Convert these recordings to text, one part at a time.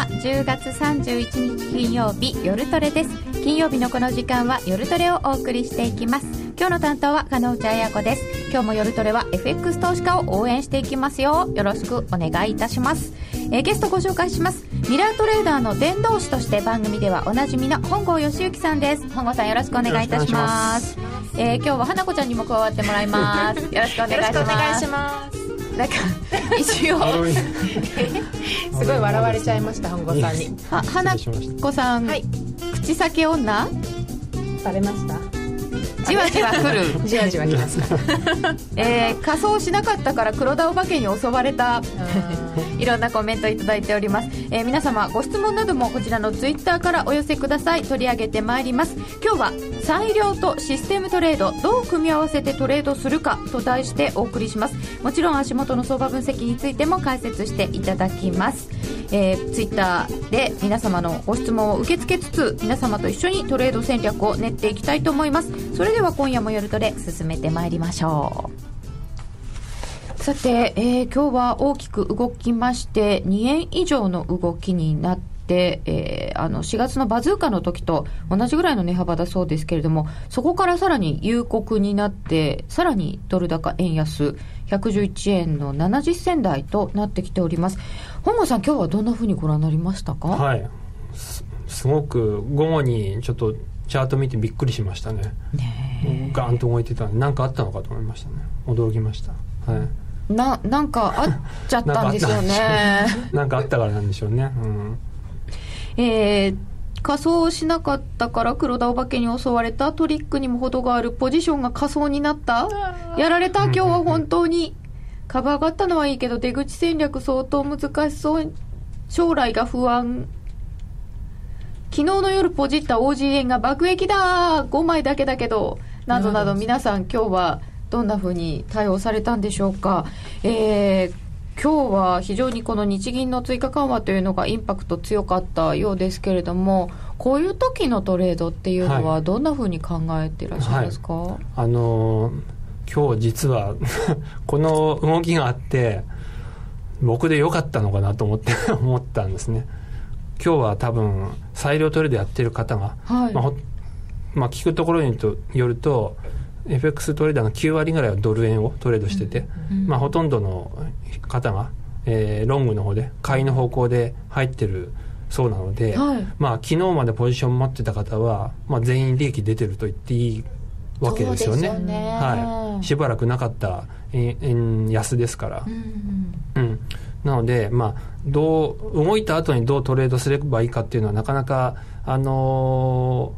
は10月31日金曜日夜トレです。金曜日のこの時間は夜トレをお送りしていきます。今日の担当は加納内彩子です。今日も夜トレは FX 投資家を応援していきますよ。よろしくお願いいたします。えー、ゲストご紹介します。ミラートレーダーの伝道師として番組ではおなじみの本郷義行さんです。本郷さんよろしくお願いいたします。えー、今日は花子ちゃんにも加わってもらいます。よろしくお願いしますなんか一応 すごい笑われちゃいました本郷さんに。は花子さん、はい、口先女？されました？じわじわ来る。じわじわ来ます えー、仮装しなかったから黒田お化けに襲われた。いろんなコメントいただいております、えー、皆様ご質問などもこちらのツイッターからお寄せください。取り上げてまいります。今日は裁量とシステムトレードどう組み合わせてトレードするかと題してお送りします。もちろん足元の相場分析についても解説していただきます。えー、ツイッターで皆様のご質問を受け付けつつ皆様と一緒にトレード戦略を練っていきたいと思います。それでは今夜も夜トレ進めてまいりましょう。さて、えー、今日は大きく動きまして2円以上の動きになって、えー、あの4月のバズーカの時と同じぐらいの値幅だそうですけれどもそこからさらに有国になってさらにドル高円安111円の70銭台となってきております。本郷さん今日はどんなふうにご覧になりましたか？はい。すごく午後にちょっとチャート見てびっくりしましたね。ねガーンと動いてた。何かあったのかと思いましたね。驚きました。はい。ななんかあっちゃったんですよね。なんかあっ たからなんでしょうね。うんえー仮装しなかったから黒田お化けに襲われたトリックにも程があるポジションが仮装になった。やられた今日は本当に株上がったのはいいけど出口戦略相当難しそう。将来が不安。昨日の夜ポジった OG 円が爆撃だ。5枚だけだけど。などなど皆さん今日はどんなふうに対応されたんでしょうか。えー今日は非常にこの日銀の追加緩和というのがインパクト強かったようですけれどもこういう時のトレードっていうのはどんなふうに考えていらっしゃいますか、はい。はい、あのー、今日実は この動きがあって僕でよかったのかなと思って 思ったんですね。今日は多分裁量トレードやってる方が、はい、まあ、まあ、聞くところによると FX トレーダーの9割ぐらいはドル円をトレードしてて、うん、まあ、ほとんどの方が、えー、ロングの方で買いの方向で入ってるそうなので、はい、まあ、昨日までポジション持ってた方は、まあ、全員利益出てると言っていいわけですよね。よね。はい、しばらくなかった円安ですから。うん、うん、なので、まあ、どう動いた後にどうトレードすればいいかっていうのはなかなか、あの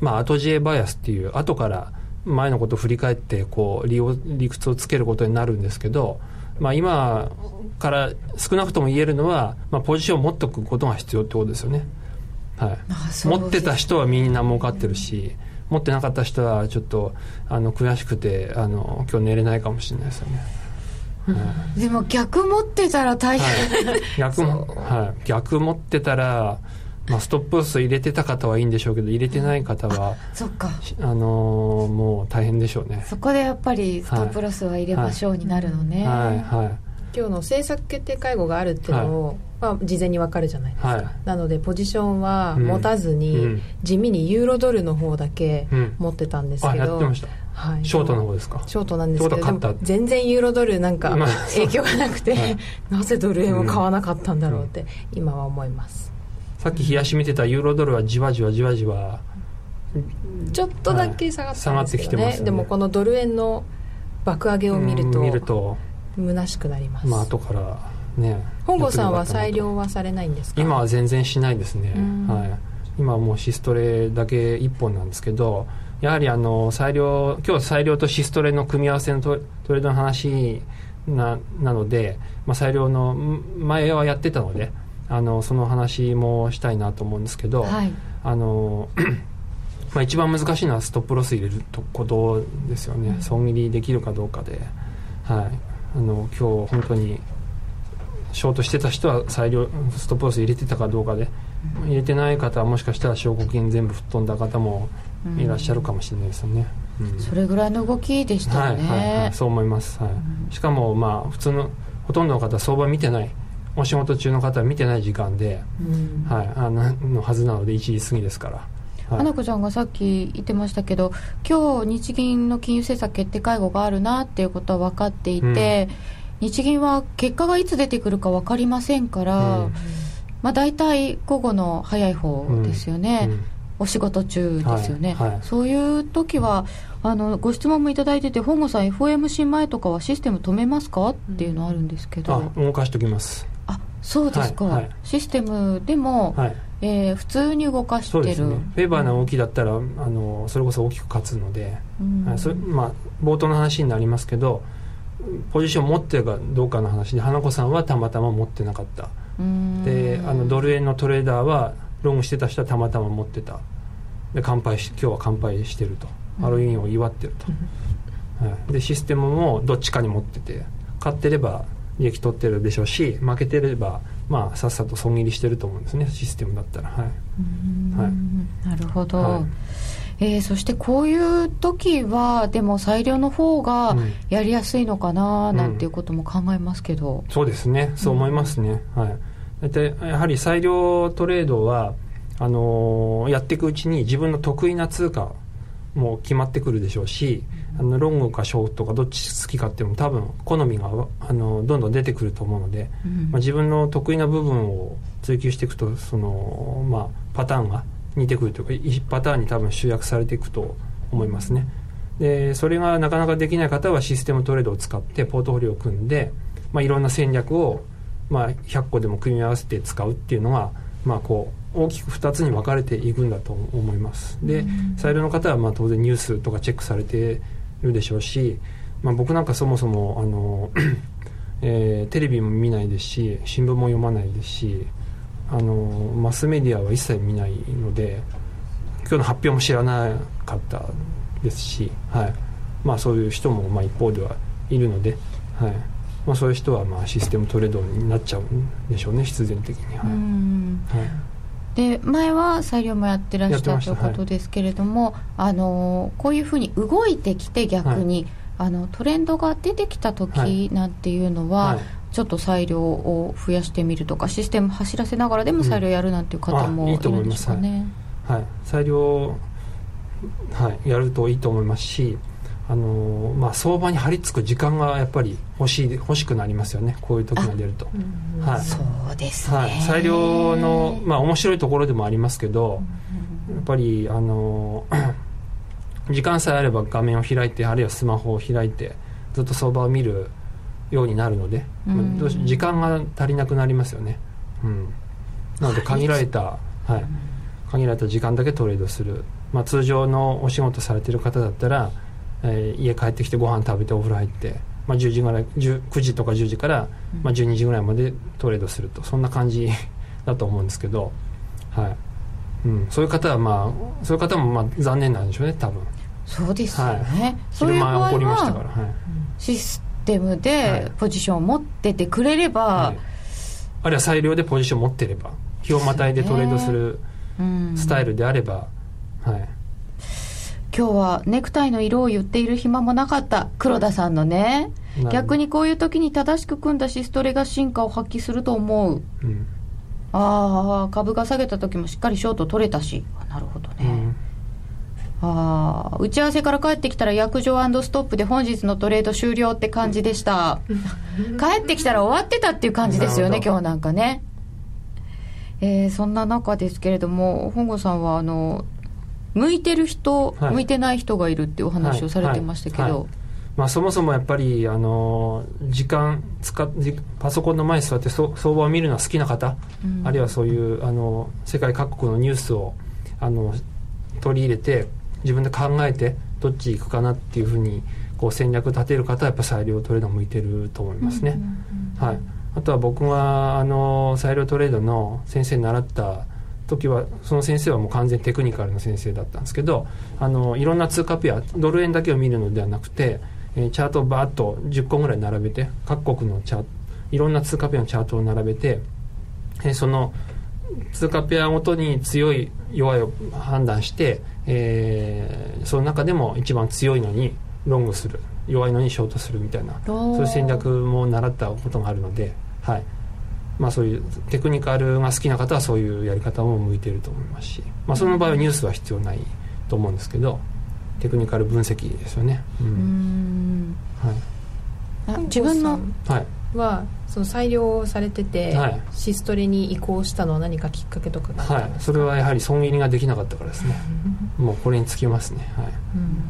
ー、まあ、後知恵バイアスっていう後から前のことを振り返ってこう理理屈をつけることになるんですけど、まあ、今から少なくとも言えるのは、まあ、ポジションを持っておくことが必要ってことですよね。はい、持ってた人はみんな儲かってるし、持ってなかった人はちょっとあの悔しくてあの今日寝れないかもしれないですよね。でも逆持ってたら大変、はい、逆も、はい、逆持ってたらまあ、ストップロス入れてた方はいいんでしょうけど入れてない方はそっか、あのー、もう大変でしょうね。そこでやっぱりストップロスは入れましょうになるのね、はい、はい、今日の政策決定会合があるっていうのを、はい、まあ、事前に分かるじゃないですか、はい、なのでポジションは持たずに、うん、地味にユーロドルの方だけ持ってたんですけど、うん、はい、ショートの方ですか？ショートなんですけど全然ユーロドルなんか影響がなくて、はい、なぜドル円を買わなかったんだろうって今は思います、さっき冷やし見てたユーロドルはじわじわじわじわちょっとだけ下がったんですけどね。でもこのドル円の爆上げを見ると見ると。虚しくなります。まあ後からね本郷さんは裁量はされないんですか？今は全然しないですね、はい、今はもうシストレだけ1本なんですけどやはりあの裁量今日は裁量とシストレの組み合わせのトトレードの話ななので、まあ、裁量の前はやってたのであのその話もしたいなと思うんですけど、はい、あの まあ、一番難しいのはストップロス入れることですよね、損切りできるかどうかで、はい、あの今日本当にショートしてた人は裁量ストップロス入れてたかどうかで、入れてない方はもしかしたら証拠金全部吹っ飛んだ方もいらっしゃるかもしれないですよね。うん、それぐらいの動きでしたよね、はいはいはい、そう思います、はい、しかもまあ普通のほとんどの方相場見てないお仕事中の方は見てない時間で、はい、あののはずなので1時過ぎですから。はい、花子ちゃんがさっき言ってましたけど今日日銀の金融政策決定会合があるなっていうことは分かっていて、うん、日銀は結果がいつ出てくるか分かりませんから、うん、まあ、大体午後の早い方ですよね、うん、お仕事中ですよね、はいはい、そういう時はあのご質問もいただいてて本郷さん FOMC 前とかはシステム止めますか？っていうのあるんですけど、動かしておきます。あそうですか、はい、システムでも、はい、えー、普通に動かしてる。そうね。フェーバーな動きだったら、あのそれこそ大きく勝つので、うん。それまあ、冒頭の話になりますけどポジション持ってるかどうかの話で花子さんはたまたま持ってなかった。であのドル円のトレーダーはロングしてた人はたまたま持ってた。で乾杯し今日は乾杯してると、ハロウィンを祝ってると、はい、でシステムもどっちかに持ってて勝ってれば利益取ってるでしょうし負けてればまあさっさと損切りしてると思うんですね。システムだったら。はい、はい、なるほど、はい。えー、そしてこういう時はでも裁量の方がやりやすいのかななんていうことも考えますけど、うん、そうですね。そう思いますね、うん、はい。大体やはり裁量トレードはあのー、やっていくうちに自分の得意な通貨も決まってくるでしょうし、あのロングかショートかどっち好きかっていうのも多分好みがあのどんどん出てくると思うので、うん、まあ、自分の得意な部分を追求していくとその、まあ、パターンが似てくるというか1パターンに多分集約されていくと思いますね。でそれがなかなかできない方はシステムトレードを使ってポートフォリオを組んで、まあ、いろんな戦略を、まあ、100個でも組み合わせて使うっていうのが、まあ、こう大きく2つに分かれていくんだと思います。で裁量の方はまあ当然ニュースとかチェックされているでしょうし、まあ、僕なんかそもそもあの、えー、テレビも見ないですし新聞も読まないですしあのマスメディアは一切見ないので今日の発表も知らなかったですし、はい。まあ、そういう人もまあ一方ではいるので、はい。まあ、そういう人はまあシステムトレードになっちゃうんでしょうね必然的に。はい、はいで前は裁量もやってらしたということですけれども、はい、あのこういうふうに動いてきて逆に、はい、あのトレンドが出てきた時なんていうのは、はい、ちょっと裁量を増やしてみるとかシステム走らせながらでも裁量やるなんていう方もいるんでしょうかね。はい、裁量、はい、やるといいと思いますしあのまあ、相場に張り付く時間がやっぱり欲しい欲しくなりますよねこういう時が出ると、はい、そうですね、はい、裁量の、まあ、面白いところでもありますけど、やっぱりあの 時間さえあれば画面を開いてあるいはスマホを開いてずっと相場を見るようになるので、う時間が足りなくなりますよね、うん、なので限られた、はい、限られた時間だけトレードする、まあ、通常のお仕事されてる方だったらえー、家帰ってきてご飯食べてお風呂入って、まあ、10時ぐらい9時とか10時から、まあ、12時ぐらいまでトレードするとそんな感じ だと思うんですけど、はい。うん、そういう方はまあそういう方もまあ残念なんでしょうね多分。そうですよね、はい、昼間起こりましたから、はい、システムでポジションを持っててくれれば、はい、あるいは裁量でポジションを持ってれば日をまたいでトレードするスタイルであれば、はい今日はネクタイの色を言っている暇もなかった。黒田さんのね。逆にこういう時に正しく組んだシストレが進化を発揮すると思う、うん、ああ株が下げた時もしっかりショート取れたし。なるほどね、うん、ああ打ち合わせから帰ってきたら約定ストップで本日のトレード終了って感じでした。帰ってきたら終わってたっていう感じですよね今日なんかね。えー、そんな中ですけれども本郷さんはあの向いてる人、はい、向いてない人がいるっていうお話をされてましたけど、まあ、そもそもやっぱりあの時間使っパソコンの前に座って相場を見るのは好きな方、うん、あるいはそういうあの世界各国のニュースをあの取り入れて自分で考えてどっち行くかなっていうふうにこう戦略立てる方はやっぱ裁量トレード向いてると思いますね。はい、あとは僕があの裁量トレードの先生に習った時はその先生はもう完全テクニカルな先生だったんですけどあのいろんな通貨ペアドル円だけを見るのではなくて、えー、チャートをバーッと10個ぐらい並べて各国のチャートいろんな通貨ペアのチャートを並べて、えー、その通貨ペアごとに強い弱いを判断して、えー、その中でも一番強いのにロングする弱いのにショートするみたいなそういう戦略も習ったことがあるので、はいまあ、そういうテクニカルが好きな方はそういうやり方も向いていると思いますし、まあ、その場合はニュースは必要ないと思うんですけどテクニカル分析ですよね。うん、はい、自分のはその裁量されてて、はい、シストレに移行したのは何かきっかけとかがはい。それはやはり損切りができなかったからですね。もうこれにつきますね、はい、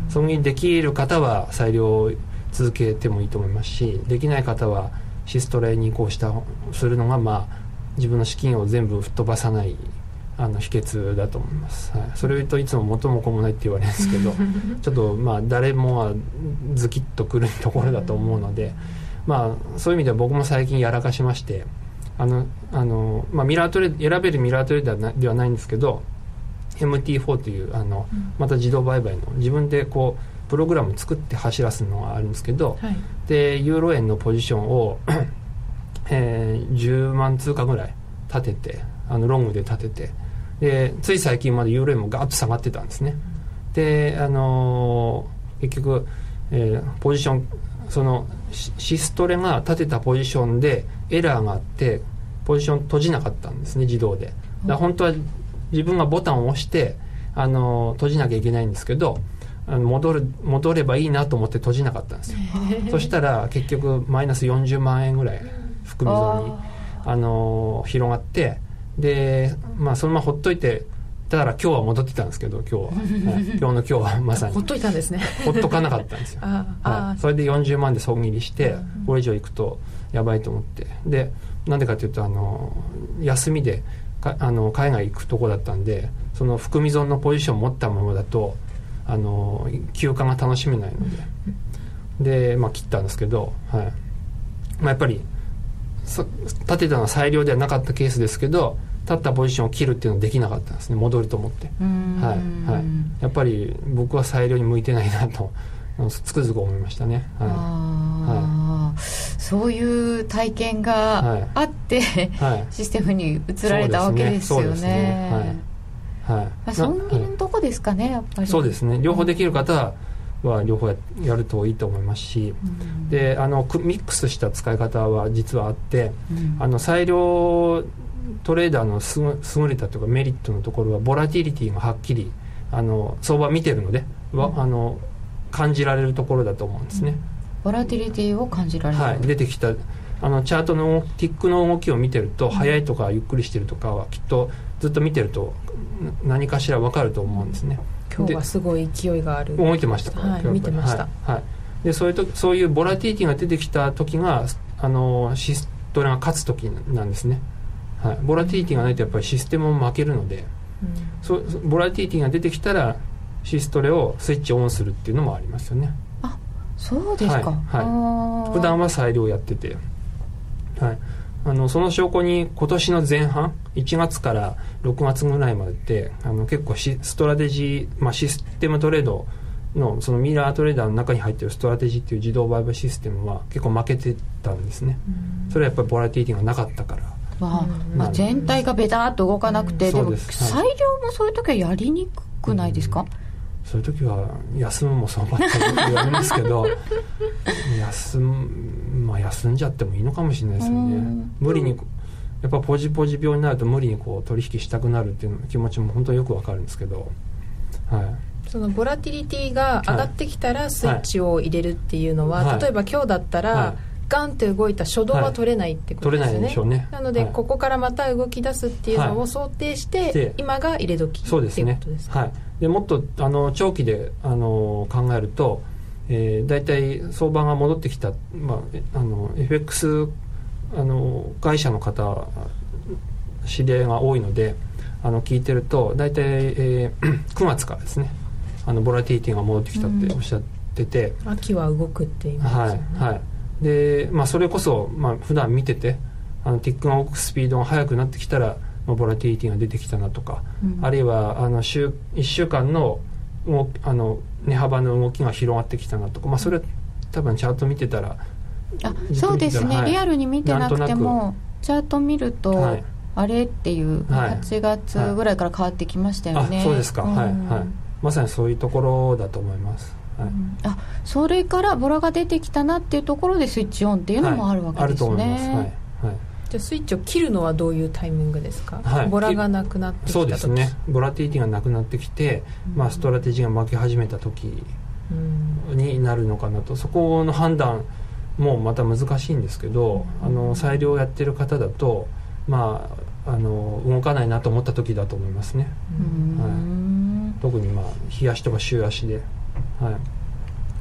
損切りできる方は裁量を続けてもいいと思いますしできない方はシストレに移行したするのがまあ自分の資金を全部吹っ飛ばさないあの秘訣だと思います、はい、それといつも元も子もないって言われるんですけど ちょっとまあ誰もはズキッとくるところだと思うので、まあ、そういう意味では僕も最近やらかしましてあのあの、まあ、ミラートレ選べるミラートレーダーではないんですけど MT4 というあのまた自動売買の自分でこうプログラム作って走らすのがあるんですけど、はい、でユーロ円のポジションを えー、10万通貨ぐらい立ててあのロングで立ててでつい最近までユーロ円もガーッと下がってたんですね。であのー、結局、えー、ポジションそのシストレが立てたポジションでエラーがあってポジション閉じなかったんですね自動で。だ本当は自分がボタンを押してあの閉じなきゃいけないんですけど戻る戻ればいいなと思って閉じなかったんですよ。そしたら結局マイナス40万円ぐらい含み損にあの広がってでまあそのままほっといてだから今日は戻ってたんですけど今日は、はい、今日の今日はまさに。ほっといたんですね。ほっとかなかったんですよ。はい、それで40万で損切りしてこれ以上いくとやばいと思って。でなんでかというとあの休みでかあの海外行くとこだったんでその含み損のポジションを持ったままだとあの休暇が楽しめないので。で、まあ、切ったんですけど、はい。まあ、やっぱり立てたのは裁量ではなかったケースですけど立ったポジションを切るっていうのはできなかったんですね。戻ると思って、はい。はい、やっぱり僕は裁量に向いてないなとつくづく思いましたね、はい。はい、そういう体験があって、はい、システムに移られたわけですよね。はいはい。まあ、損切りのとこですかね、やっぱり。そうですね。両方できる方はは両方やるといいと思いますし、うん、であのミックスした使い方は実はあって、うん、あの裁量トレーダーのす優れたというかメリットのところはボラティリティがはっきりあの相場見てるので、うん、あの感じられるところだと思うんですね、ボラティリティを感じられる、はい、出てきたあのチャートのティックの動きを見てると、速いとかゆっくりしてるとかはきっとずっと見てると何かしら分かると思うんですね、今日はすごい勢いがある。動いてましたはい見てました、はい、はい、でそういうとそういうボラティティが出てきた時があのシストレが勝つ時なんですね、はい、ボラティティがないとやっぱりシステムも負けるので、うん、そボラティティが出てきたらシストレをスイッチオンするっていうのもありますよね。あそうですか、はいはい、普段は裁量やってて。はいあのその証拠に今年の前半1月から6月ぐらいまでってあの結構ストラテジー、まあ、システムトレードのそのミラートレーダーの中に入ってるストラテジーっていう自動売買システムは結構負けてたんですね、それはやっぱりボラティリティがなかったから。まあ、まあ、全体がベターっと動かなくて、でも裁量もそういう時はやりにくくないですか、そういう時は休むも相場って言われるんですけど 休む、まあ、休んじゃってもいいのかもしれないですよね。無理にやっぱポジポジ病になると無理にこう取引したくなるっていう気持ちも本当によくわかるんですけど、はい、そのボラティリティが上がってきたらスイッチを入れるっていうのは、はい、例えば今日だったら、はい。ガンって動いた初動は取れないってことですよね、はい、取れないでしょうね。なので、はい、ここからまた動き出すっていうのを想定して、はい、今が入れ時そうですね。はいでもっとあの長期であの考えると、えー、大体相場が戻ってきた、まあ、あの FX あの会社の方知り合いが多いのであの聞いてると大体、えー、9月からですねあのボラティティが戻ってきたっておっしゃってて、うん、秋は動くっていう、ね、はいはい。で、まあ、それこそ、まあ普段見ててあのティックが動くスピードが速くなってきたら、まあ、ボラティリティが出てきたなとか、うん、あるいはあの週1週間のあの値幅の動きが広がってきたなとか、まあ、それ多分チャート見てたらあそうですね、はい、リアルに見てなくてもチャート見ると、はい、あれっていう8月ぐらいから変わってきましたよね、はい、そうですか、うん、はい、はい、まさにそういうところだと思います。はい、あそれからボラが出てきたなっていうところでスイッチオンっていうのもあるわけですね、はい、あると思います、はいはい、じスイッチを切るのはどういうタイミングですか、はい、ボラがなくなってきたそうですね。ボラティティがなくなってきて、うん、まあ、ストラテジーが負け始めた時になるのかなと、そこの判断もまた難しいんですけど、うん、あの裁量をやってる方だとまああの動かないなと思った時だと思いますね、はい、特にまあ日足とか週足で。はい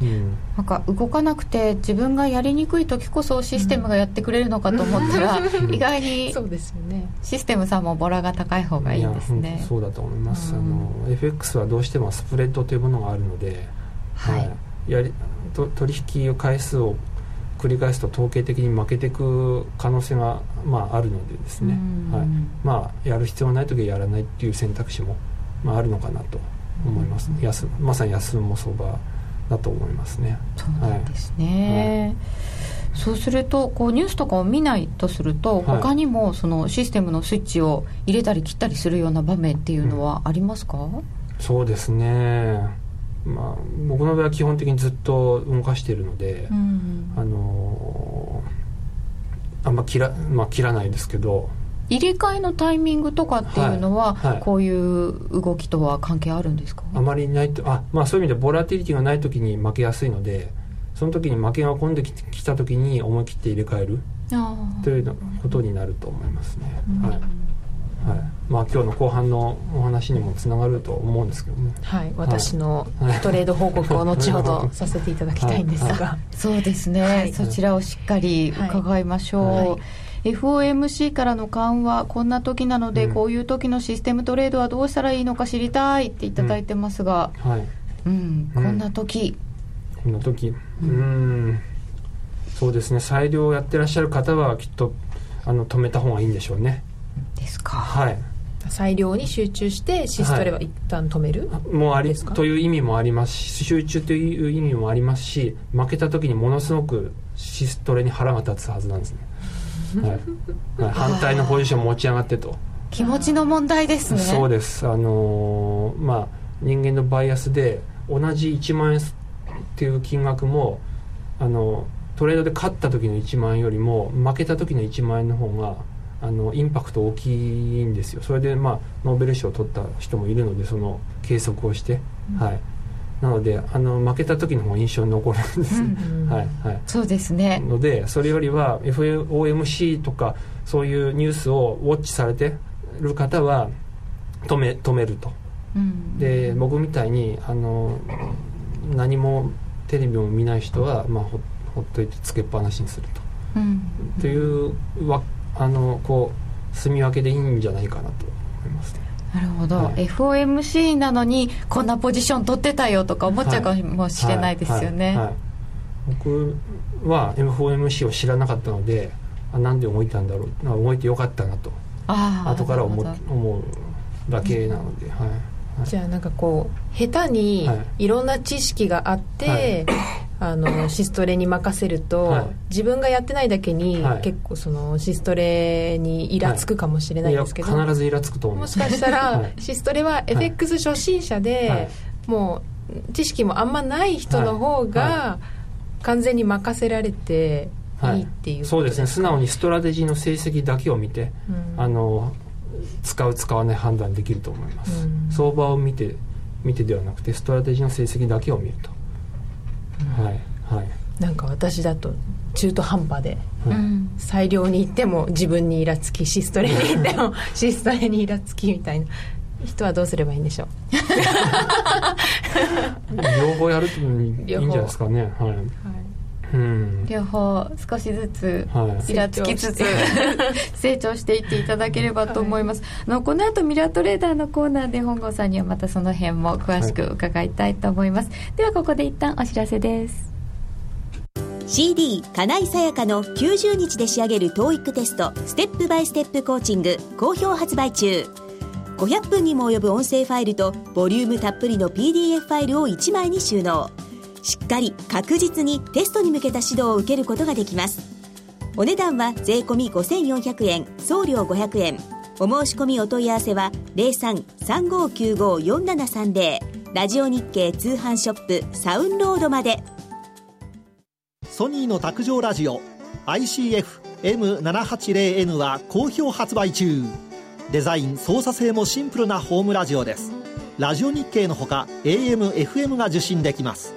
うん、なんか動かなくて自分がやりにくい時こそシステムがやってくれるのかと思ったら、うん、意外にそうですよね。システムさんもボラが高い方がいいですね。そうだと思います、うん、あの FX はどうしてもスプレッドというものがあるので、はい、はい、やりと取引回数を繰り返すと統計的に負けていく可能性が、まあ、あるのでですね、はい、まあやる必要ない時はやらないっていう選択肢も、まあ、あるのかなと思います、安まさに安も相場だと思いますね。そうなんですね、はい、そうするとこうニュースとかを見ないとすると、他にもそのシステムのスイッチを入れたり切ったりするような場面っていうのはありますか、うん、そうですね、まあ、僕の場合は基本的にずっと動かしているので、うん、あのあんま切ら,、まあ、切らないですけど入れ替えのタイミングとかっていうのは、はいはい、こういう動きとは関係あるんですか？あまりないとあ、まあ、そういう意味でボラティリティがない時に負けやすいのでその時に負けが込んできた時に思い切って入れ替える。ということになると思いますね、はい。はい。まあ、今日の後半のお話にもつながると思うんですけどね、はい、私のトレード報告を後ほどさせていただきたいんですが、そうですね、そちらをしっかり伺いましょう、FOMC からの緩和、こんな時なので、うん、こういう時のシステムトレードはどうしたらいいのか知りたいっていただいてますが、うん、はい。うん、こんな時、こんな時。うん。そうですね。裁量をやってらっしゃる方はきっとあの止めた方がいいんでしょうね。ですか。はい。裁量に集中してシストレは一旦止める、はい、もうありという意味もありますし集中という意味もありますし負けた時にものすごくシストレに腹が立つはずなんですねはい、反対のポジション持ち上がってと。気持ちの問題ですね。そうです。あのー、まあ人間のバイアスで同じ1万円っていう金額もあのトレードで勝った時の1万円よりも負けた時の1万円の方があのインパクト大きいんですよ。それでまあノーベル賞を取った人もいるのでその計測をして、うん、はいなのであの負けた時の方が印象に残るんです、うんはいはい、そうですね。のでそれよりは FOMC とかそういうニュースをウォッチされてる方は止め止めると、うん、で僕みたいにあの何もテレビも見ない人は、まあ、ほほっといてつけっぱなしにすると、うん、というわあのこう住み分けでいいんじゃないかなと思いますねなるほど、はい、FOMC なのにこんなポジション取ってたよとか思っちゃうかもしれないですよね、はいはい、僕は FOMC を知らなかったのであなんで動いたんだろう。動いてよかったなと。あ後から思思うだけなので、はいじゃあなんかこう下手にい。ろんな知識があって、あの シストレに任せると、はい、自分がやってないだけに、はい、結構そのシストレにイラつくかもしれないですけど、はい、必ずイラつくと思うもしかしたら、シストレは FX 初心者で、もう知識もあんまない人の方が完全に任せられていいっていうそうですね。素直にストラテジーの成績だけを見て、うん、あの使う使わない判断できると思います、うん、相場を見て見てではなくてストラテジーの成績だけを見るとはいはい。なんか私だと中途半端で、うん、裁量に行っても自分にイラつきシストレに行っても シストレにイラつきみたいな人はどうすればいいんでしょう。両方やるといいんじゃないですかね。はい、はい。うん、両方少しずつイラつきつつ、はい、成長していっていただければと思います、はい、あのこの後ミラートレーダーのコーナーで本郷さんにはまたその辺も詳しく伺いたいと思います、はい、ではここで一旦お知らせです。CD 金井さやかの90日で仕上げる TOEIC テストステップバイステップコーチング好評発売中。500分にも及ぶ音声ファイルとボリュームたっぷりの PDF ファイルを1枚に収納しっかり確実にテストに向けた指導を受けることができます。お値段は税込5400円送料500円。お申し込みお問い合わせは0335954730ラジオ日経通販ショップサウンロードまで。ソニーの卓上ラジオ ICF M780N は好評発売中。デザイン操作性もシンプルなホームラジオです。ラジオ日経のほか AM、FM が受信できます。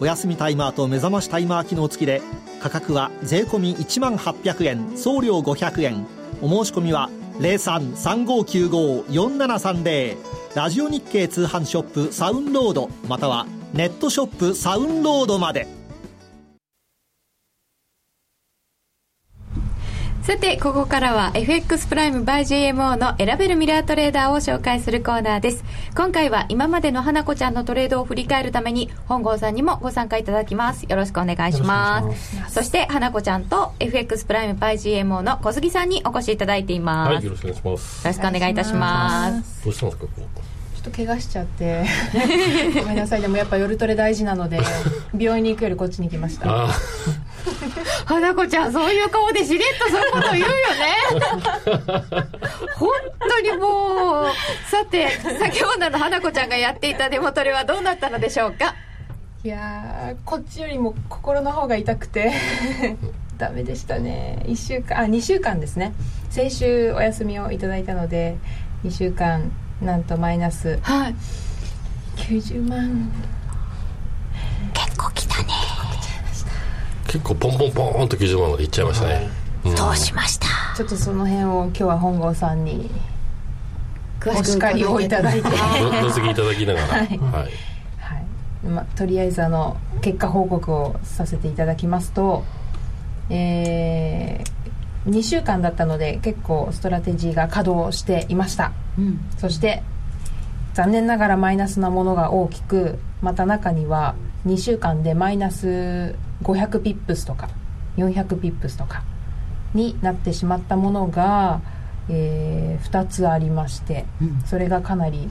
お休みタイマーと目覚ましタイマー機能付きで価格は税込1万800円送料500円。お申し込みは0335954730ラジオ日経通販ショップサウンロードまたはネットショップサウンロードまで。さて、ここからは FX プライム by GMO の選べるミラートレーダーを紹介するコーナーです。今回は今までの花子ちゃんのトレードを振り返るために、本郷さんにもご参加いただきます。よろしくお願いします。そして、花子ちゃんと FX プライム by GMO の小杉さんにお越しいただいています。はい、よろしくお願いします。よろしくお願いいたします。どうしたんですか、ょっと怪我しちゃって。ごめんなさい。でもやっぱ夜トレ大事なので 病院に行くよりこっちに来ました。花 子ちゃんそういう顔でしれっとそういうこと言うよね。本当にもう。さて先ほどの花子ちゃんがやっていたデモトレはどうなったのでしょうか？いやこっちよりも心の方が痛くて。ダメでしたね。1週間あ2週間ですね。先週お休みをいただいたので2週間なんとマイナス。はい。90万。結構きたね。結構ポンポンポンと90万までいっちゃいましたね、うん、どうしました。ちょっとその辺を今日は本郷さんにお叱りをいただいて。のぞきいただきながら。はい、はい。はい。ま、とりあえずあの結果報告をさせていただきますとえー、2週間だったので結構ストラテジーが稼働していました。うん、そして残念ながらマイナスなものが大きくまた中には2週間でマイナス500ピップスとか400ピップスとかになってしまったものが、えー、2つありまして、うん、それがかなり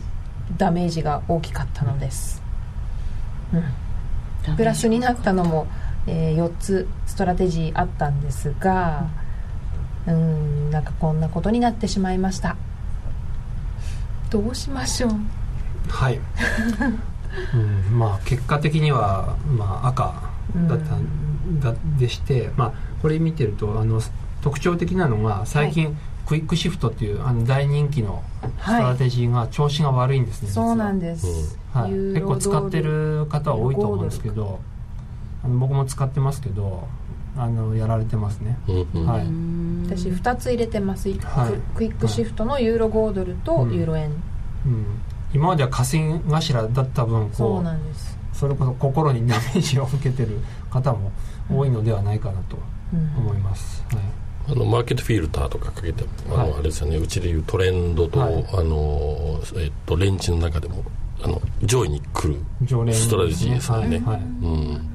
ダメージが大きかったのです、うん、プラスになったのも、えー、4つストラテジーあったんですがうんなんかこんなことになってしまいました。どうしましょう。はい、うん、まあ結果的には、まあ、赤だった、だでして、まあ、これ見てるとあの特徴的なのが最近、はい、クイックシフトっていうあの大人気のストラテジーが調子が悪いんですね、は。い、そうなんです、はい、結構使ってる方は多いと思うんですけどあの僕も使ってますけどあのやられてますね、はい、私2つ入れてます、はい、クイックシフトのユーロ豪ドルとユーロ円、うん、うん、今までは稼ぎ頭だった分こうそうなんです。それこそ心にダメージを受けてる方も多いのではないかなと思います、うん、はい。あのマーケットフィルターとかかけてあの、はい、あれですよね。うちでいうトレンドと、はい、あのえっとレンジの中でもあの上位に来るストラテジーですよね、はい、うん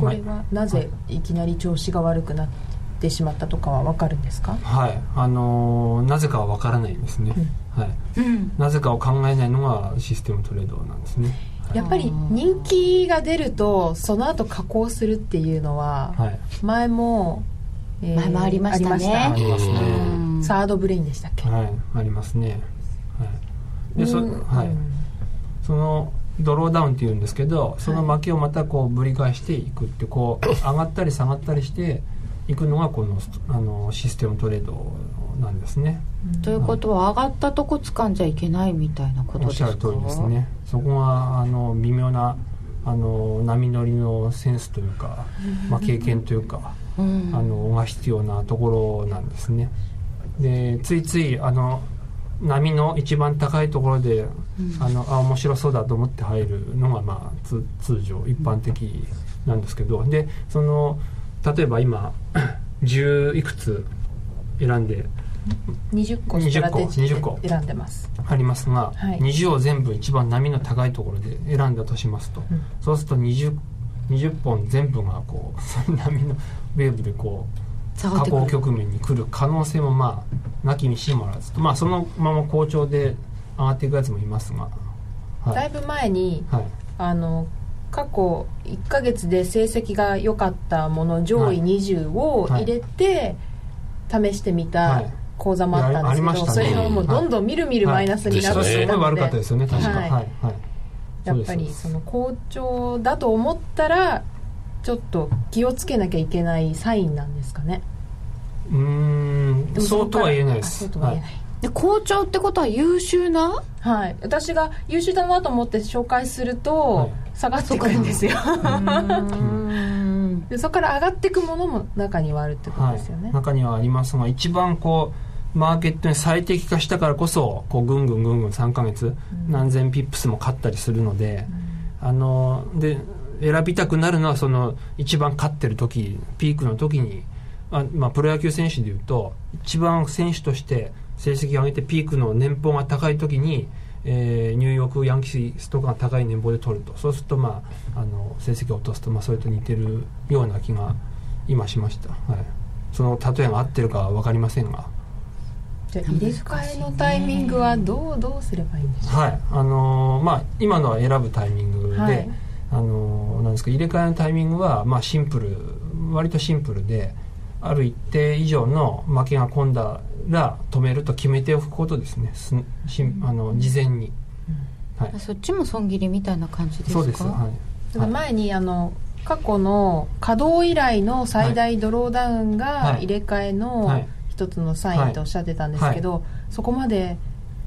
これはなぜいきなり調子が悪くなってしまったとかは分かるんですか？はい。あのー、なぜかは分からないんですね、うん、はい、うん、なぜかを考えないのがシステムトレードなんですね。やっぱり人気が出るとその後加工するっていうのは前も、えー、前もありましたね。ありますね。サードブレインでしたっけ？はい。ありますね、はい、でそ,、はい、そのドローダウンっていうんですけどその負けをまたこうぶり返していくってこう上がったり下がったりしていくのがこのあのシステムトレードなんですね。ということは上がったとこ掴んじゃいけないみたいなことですか？おっしゃる通りですね。そこがあの微妙なあの波乗りのセンスというか、まあ、経験というか、うん、あのが必要なところなんですね。でついついあの波の一番高いところで、うん、あのあ面白そうだと思って入るのが、まあ、通常一般的なんですけど。でその例えば今 10いくつ選んで20個ストラテジーで選んでます。ありますが、はい、20を全部一番波の高いところで選んだとしますと、うん、そうすると 20, 20本全部がこう 波のウェーブでこう下降局面に来る可能性もまあなきにしもあらずと。まあそのまま好調で上がっていくやつもいますが、はい、だいぶ前に、はい、あの過去1か月で成績が良かったもの上位20を入れて試してみた講座もあったんですけど、はい。ね、それがもうどんどんみるみるマイナスになってすごい悪かったですよね確か、はい。やっぱりその好調だと思ったらちょっと気をつけなきゃいけないサインなんですかね。うん。そうとは言えないです。そうとは言えない、はいで校長ってことは優秀な？はい。私が優秀だなと思って紹介すると、下がってくるんですよ。でそこから上がっていくものも中にはあるってことですよね、はい、中にはありますが一番こうマーケットに最適化したからこそこうぐんぐんぐんぐん3か月、何千ピップスも勝ったりするので、うん、あので選びたくなるのはその一番勝ってる時ピークの時にあ、まあ、プロ野球選手でいうと一番選手として成績を上げてピークの年俸が高い時に、えー、ニューヨークヤンキースとかが高い年俸で取ると。そうすると、まあ、あの成績を落とすと、まあ、それと似てるような気が今しました、はい、その例えが合ってるかは分かりませんが。じゃ入れ替えのタイミングはどうどうすればいいんでしょうはい。あのー、まあ、今のは選ぶタイミングで、はい、あのー、なんですか入れ替えのタイミングは、まあ、シンプル割とシンプルである一定以上の負けが込んだら止めると決めておくことですね。すしあの事前に、はい、そっちも損切りみたいな感じですか？そうです、はい、前にあの過去の稼働以来の最大ドローダウンが入れ替えの一つのサインとおっしゃってたんですけど、そこまで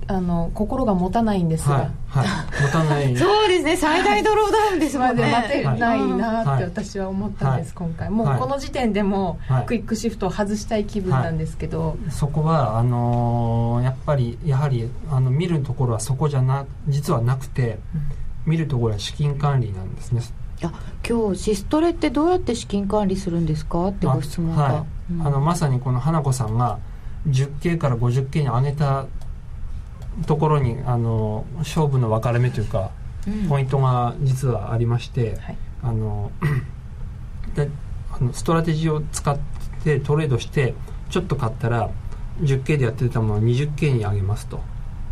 あの心が持たないんですが、はいはい、持たない。そうですね。最大ドローダウンですもんね。待てないなって私は思ったんです、今回。もうこの時点でもクイックシフトを外したい気分なんですけど、そこはあのー、やっぱりやはりあの見るところはそこじゃな実はなくて、うん、見るところは資金管理なんですね。あ今日シストレってどうやって資金管理するんですか？ってご質問が、はい。うん、あのまさにこの花子さんが 10K から 50K に上げたところにあの勝負の分かれ目というか、うん、ポイントが実はありまして、はい、あの であのストラテジーを使ってトレードしてちょっと買ったら 10K でやってたものを 20K に上げますと。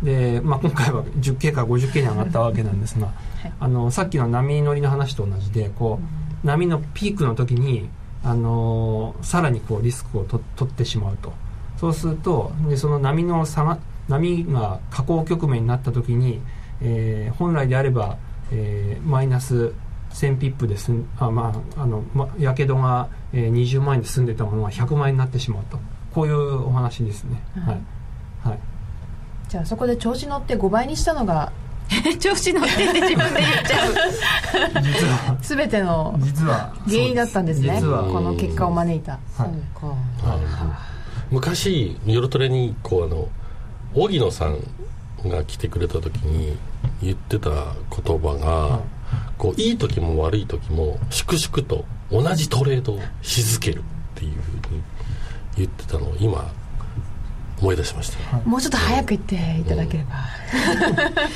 で、まあ、今回は 10K から 50K に上がったわけなんですが、はい、あのさっきの波乗りの話と同じでこう、波のピークの時にあのさらにこうリスクをと取ってしまうと。そうするとでその波の下が波が下降局面になった時に、えー、本来であれば、えー、マイナス1000ピップですあ、まああのま、やけどが、えー、20万円で済んでたものが100万円になってしまうとこういうお話ですね、はい、はい、じゃあそこで調子乗って5倍にしたのが 調子乗ってって自分で言っちゃう。実は。全ての実は。原因だったんですね。この結果を招いた、はい、そうか、はい、昔夜トレにこうあの荻野さんが来てくれた時に言ってた言葉が、こういい時も悪い時も粛々と同じトレードをし続けるっていうふうに言ってたのを今思い出しました、もうちょっと早く言っていただければ、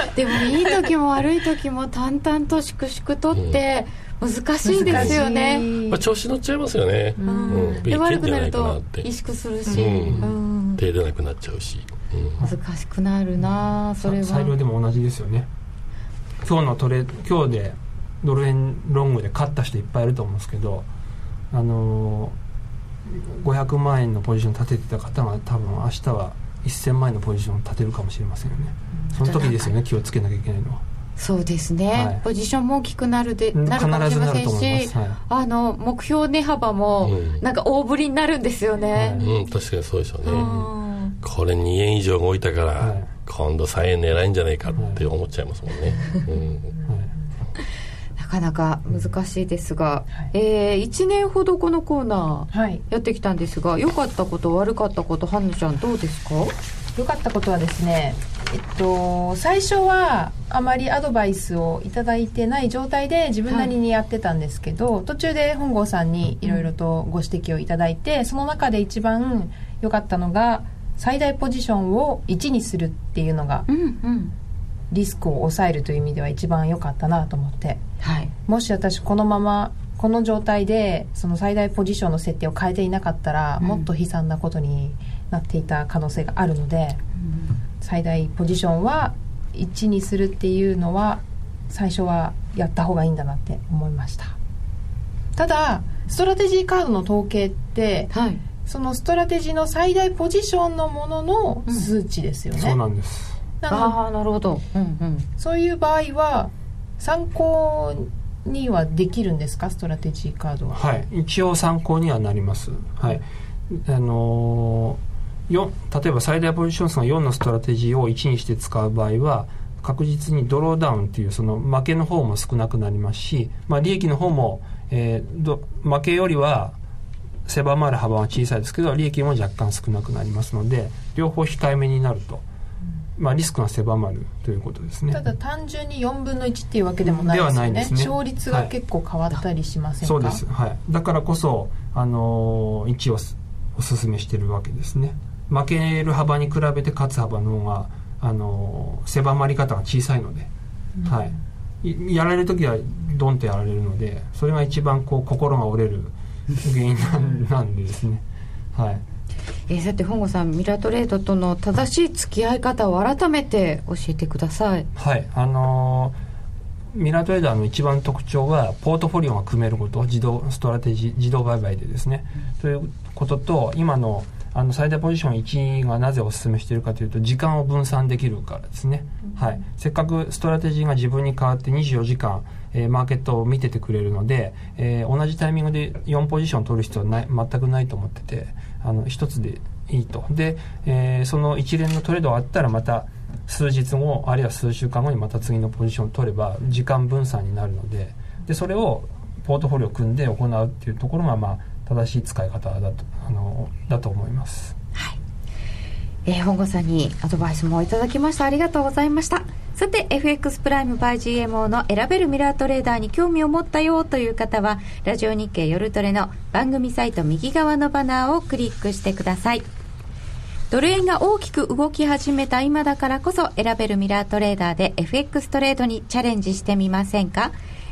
うん、でもいい時も悪い時も淡々と粛々とって難しいですよね、まあ、調子乗っちゃいますよね、うん。うん、で悪くなると萎縮するし、うん、手出なくなっちゃうし難しくなるなそれは。裁量でも同じですよね。今日のトレ今日でドル円ロングで勝った人いっぱいいると思うんですけどあのー、500万円のポジション立ててた方が多分明日は1000万円のポジションを立てるかもしれませんよね、その時ですよね気をつけなきゃいけないのは。そうですね、はい、ポジションも大きくなるでなるかもしれませんし、はい、あの目標値幅もなんか大振りになるんですよね、うん、確かにそうでしょうね、これ2円以上動いたから、はい、今度3円狙いんじゃないかって思っちゃいますもんね、うん。なかなか難しいですが、はい、えー、1年ほどこのコーナーやってきたんですが、良、はい、かったこと悪かったことはんちゃんどうですか？良かったことはですねえっと最初はあまりアドバイスを頂いてない状態で自分なりにやってたんですけど、はい、途中で本郷さんにいろいろとご指摘をいただいて、その中で一番良かったのが最大ポジションを1にするっていうのが、うんうん、リスクを抑えるという意味では一番良かったなと思って、はい、もし私このままこの状態でその最大ポジションの設定を変えていなかったら、うん、もっと悲惨なことになっていた可能性があるので、うん、最大ポジションは1にするっていうのは最初はやった方がいいんだなって思いました。ただストラテジーカードの統計って、はい、そのストラテジーの最大ポジションのものの数値ですよね、うん、そうなんです。ああなるほど、うんうん、そういう場合は参考にはできるんですか？ストラテジーカードは。はい。一応参考にはなります。はい。あのー、例えば最大ポジション数が4のストラテジーを1にして使う場合は確実にドローダウンっていうその負けの方も少なくなりますし、まあ、利益の方も、えー、負けよりは狭まる幅は小さいですけど利益も若干少なくなりますので両方控えめになると。まあ、リスクが狭まるということですね。ただ単純に4分の1っていうわけでもないですよね。ですね。勝率が結構変わったりしませんか、はい、そうです、はい、だからこそ、あのー、1をお勧めしてるわけですね。負ける幅に比べて勝つ幅の方があの狭まり方が小さいので、うん、はい、やられる時はドンとやられるのでそれが一番こう心が折れる原因 なんでですね、はい、えー、さて本郷さんミラートレーダーとの正しい付き合い方を改めて教えてください。はい。あのー、ミラートレーダーの一番特徴はポートフォリオが組めること自動ストラテジー自動売買でですね、うん、ということと今のあの最大ポジション1がなぜお勧めしているかというと時間を分散できるからですね、はい、せっかくストラテジーが自分に代わって24時間、えー、マーケットを見ててくれるので、えー、同じタイミングで4ポジション取る必要はない全くないと思っててあの1つでいいと。で、えー、その一連のトレードがあったらまた数日後あるいは数週間後にまた次のポジションを取れば時間分散になるのででそれをポートフォリオを組んで行うっていうところがまあ正しい使い方だとあのだと思います。はい。えー、本郷さんにアドバイスもいただきました。ありがとうございました。さて FX プライムバイ GMO の選べるミラートレーダーに興味を持ったよという方はラジオ日経夜トレの番組サイト右側のバナーをクリックしてください。ドル円が大きく動き始めた今だからこそ選べるミラートレーダーで FX トレードにチャレンジしてみませんか？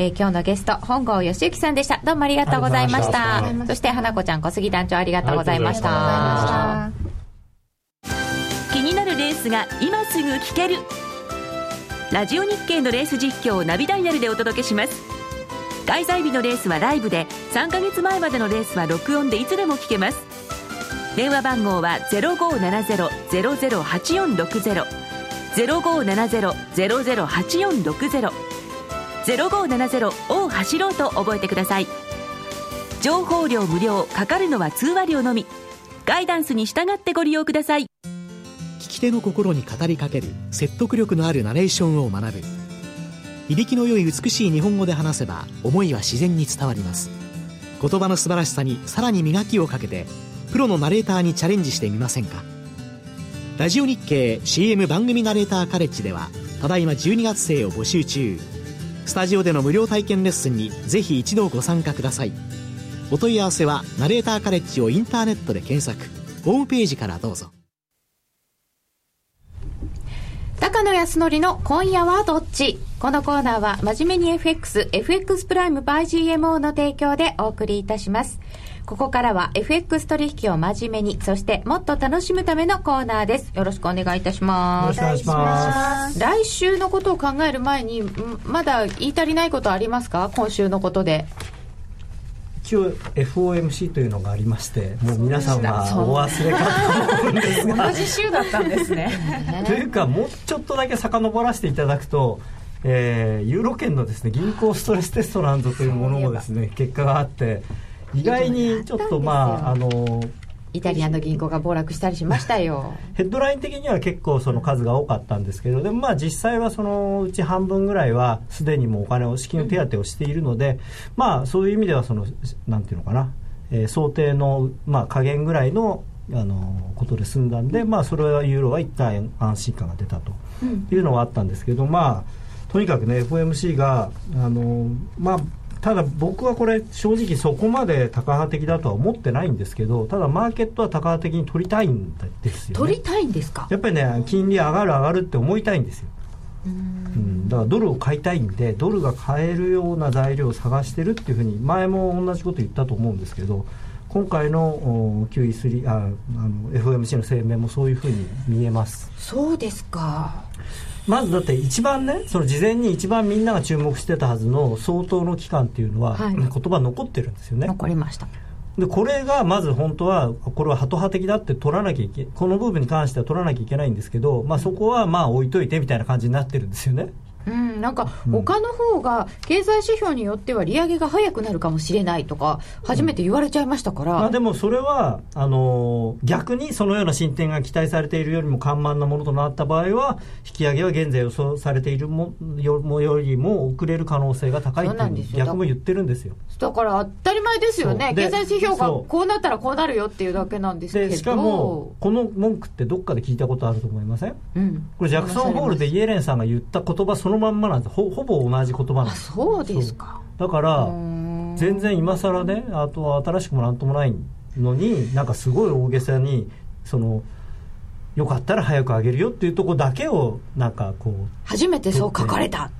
えー、今日のゲスト本郷義行さんでした。どうもありがとうございました。そして花子ちゃん小杉団長ありがとうございました、気になるレースが今すぐ聞ける。ラジオ日経のレース実況をナビダイヤルでお届けします。開催日のレースはライブで3か月前までのレースは録音でいつでも聞けます。電話番号は0570-008460 0570-008460 0570を走ろうと覚えてください。情報量無料かかるのは通話料のみ。ガイダンスに従ってご利用ください。聞き手の心に語りかける説得力のあるナレーションを学ぶ。響きの良い美しい日本語で話せば思いは自然に伝わります。言葉の素晴らしさにさらに磨きをかけてプロのナレーターにチャレンジしてみませんか。ラジオ日経 CM 番組ナレーターカレッジではただいま12月生を募集中。スタジオでの無料体験レッスンにぜひ一度ご参加ください。お問い合わせはナレーターカレッジをインターネットで検索。ホームページからどうぞ。高野康則の今夜はどっち？このコーナーは真面目に FX、FX プライム by GMO の提供でお送りいたします。ここからは FX 取引を真面目に、そしてもっと楽しむためのコーナーです。よろしくお願いいたします。よろしくお願いします。来週のことを考える前に、まだ言い足りないことありますか？今週のことで。一応 FOMC というのがありましてもう皆さんはお忘れかと思うんですが同じ週だったんですね というかもうちょっとだけ遡らせていただくとえー、ユーロ圏のですね銀行ストレステストランドというものもですね結果があって意外にちょっとまああのイタリアの銀行が暴落したりしましたよ。ヘッドライン的には結構その数が多かったんですけどでもまあ実際はそのうち半分ぐらいはすでにもうお金を資金手当をしているので、まあそういう意味ではそのなんていうのかな、えー、想定のまあ加減ぐらいのあのことで済んだんで、まあ、それはユーロは一旦安心感が出たというのはあったんですけど、まあ、とにかくね FOMC があの、まあ、ただ僕はこれ正直そこまで高派的だとは思ってないんですけどただマーケットは高派的に取りたいんですよ、ね、取りたいんですか？やっぱりね金利上がる上がるって思いたいんですよ。うん、だからドルを買いたいんでドルが買えるような材料を探してるっていうふうに前も同じこと言ったと思うんですけど今回の QE3 ああの FOMC の声明もそういうふうに見えます。そうですかまずだって一番ねその事前に一番みんなが注目してたはずの相当の期間っていうのは、はい、言葉残ってるんですよね。残りました。でこれがまず本当はこれはハト派的だって取らなきゃいけこの部分に関しては取らなきゃいけないんですけど、まあ、そこはまあ置いといてみたいな感じになってるんですよね。うん、なんか他の方が経済指標によっては利上げが早くなるかもしれないとか初めて言われちゃいましたから、うん、まあ、でもそれはあの逆にそのような進展が期待されているよりも緩慢なものとなった場合は引き上げは現在予想されているもよよりも遅れる可能性が高いという逆も言ってるんですよ。だから当たり前ですよね。経済指標がこうなったらこうなるよっていうだけなんですけど。しかもこの文句ってどっかで聞いたことあると思いません、うん、これジャクソンホールでイエレンさんが言った言葉そのまんまなんです。ほほぼ同じ言葉なんです。そうですか。だから全然今更ねあとは新しくもなんともないのになんかすごい大げさにそのよかったら早くあげるよっていうとこだけをなんかこう初めてそう書かれた。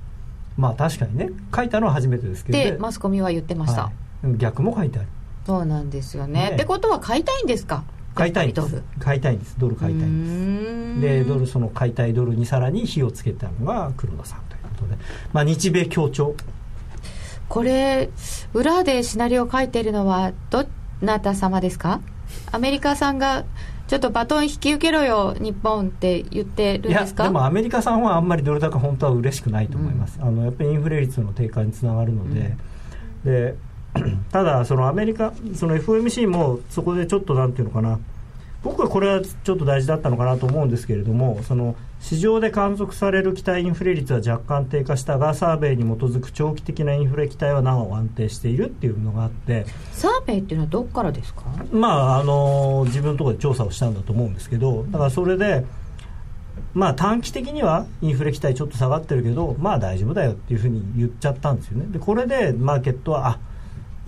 まあ確かにね。書いたのは初めてですけどでマスコミは言ってました、はい、逆も書いてある。そうなんですよね、ね、ってことは買いたいんですか？買いたいんです。買いたいんです。ドル買いたいんです。でドルその買いたいドルにさらに火をつけたのが黒田さんということで、まあ、日米協調。これ裏でシナリオを書いているのはどなた様ですか？アメリカさんがちょっとバトン引き受けろよ日本って言ってるんですか？でもアメリカさんはあんまりドル高本当は嬉しくないと思います、うん、あのやっぱりインフレ率の低下につながるので、うん、で ただそのアメリカその FOMC もそこでちょっとなんていうのかな。僕はこれはちょっと大事だったのかなと思うんですけれどもその市場で観測される期待インフレ率は若干低下したがサーベイに基づく長期的なインフレ期待はなお安定しているっていうのがあってサーベイっていうのはどこからですか？まああの自分のところで調査をしたんだと思うんですけどだからそれでまあ短期的にはインフレ期待ちょっと下がってるけどまあ大丈夫だよっていうふうに言っちゃったんですよね。でこれでマーケットはあ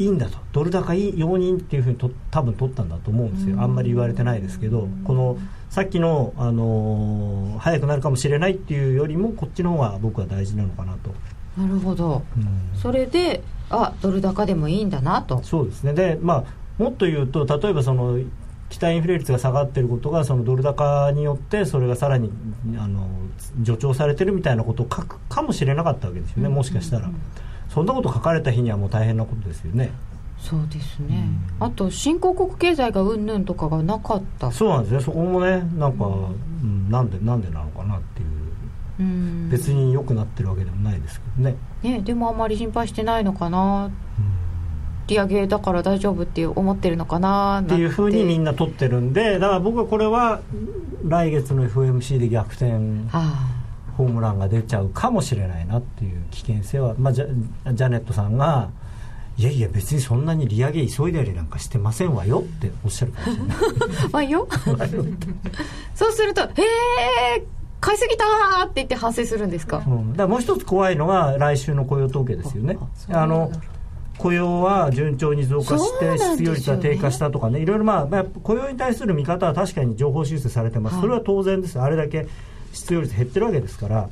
いいんだと。ドル高いい容認っていうふうにと多分取ったんだと思うんですよ。あんまり言われてないですけどこのさっきの、あのー、早くなるかもしれないっていうよりもこっちの方が僕は大事なのかなと。なるほど、うん、それであドル高でもいいんだなと。そうですね。でまあもっと言うと例えばその期待インフレ率が下がっていることがそのドル高によってそれがさらにあの助長されてるみたいなことを書くかもしれなかったわけですよね、もしかしたら。うんうんうんそんなこと書かれた日にはもう大変なことですよね。そうですね、うん、あと新興国経済がうんぬんとかがなかった。そうなんですね。そこもねなんか、うん、なんでなんでなのかなっていう、うん、別に良くなってるわけでもないですけどね。ねでもあんまり心配してないのかな、うん、利上げだから大丈夫って思ってるのかなっていうふうにみんな取ってるんでだから僕はこれは来月の FOMC で逆転、はあホームランが出ちゃうかもしれないなっていう危険性は、まあ、ジャジャネットさんがいやいや別にそんなに利上げ急いだりなんかしてませんわよっておっしゃるかもしれない。わよ？そうすると「へえ買いすぎた!」って言って反省するんですか,、うん、だもう一つ怖いのが来週の雇用統計ですよね。あの雇用は順調に増加して失業率は低下したとかね。いろいろまあ雇用に対する見方は確かに情報修正されてます、はい、それは当然です。あれだけ失業率減ってるわけですから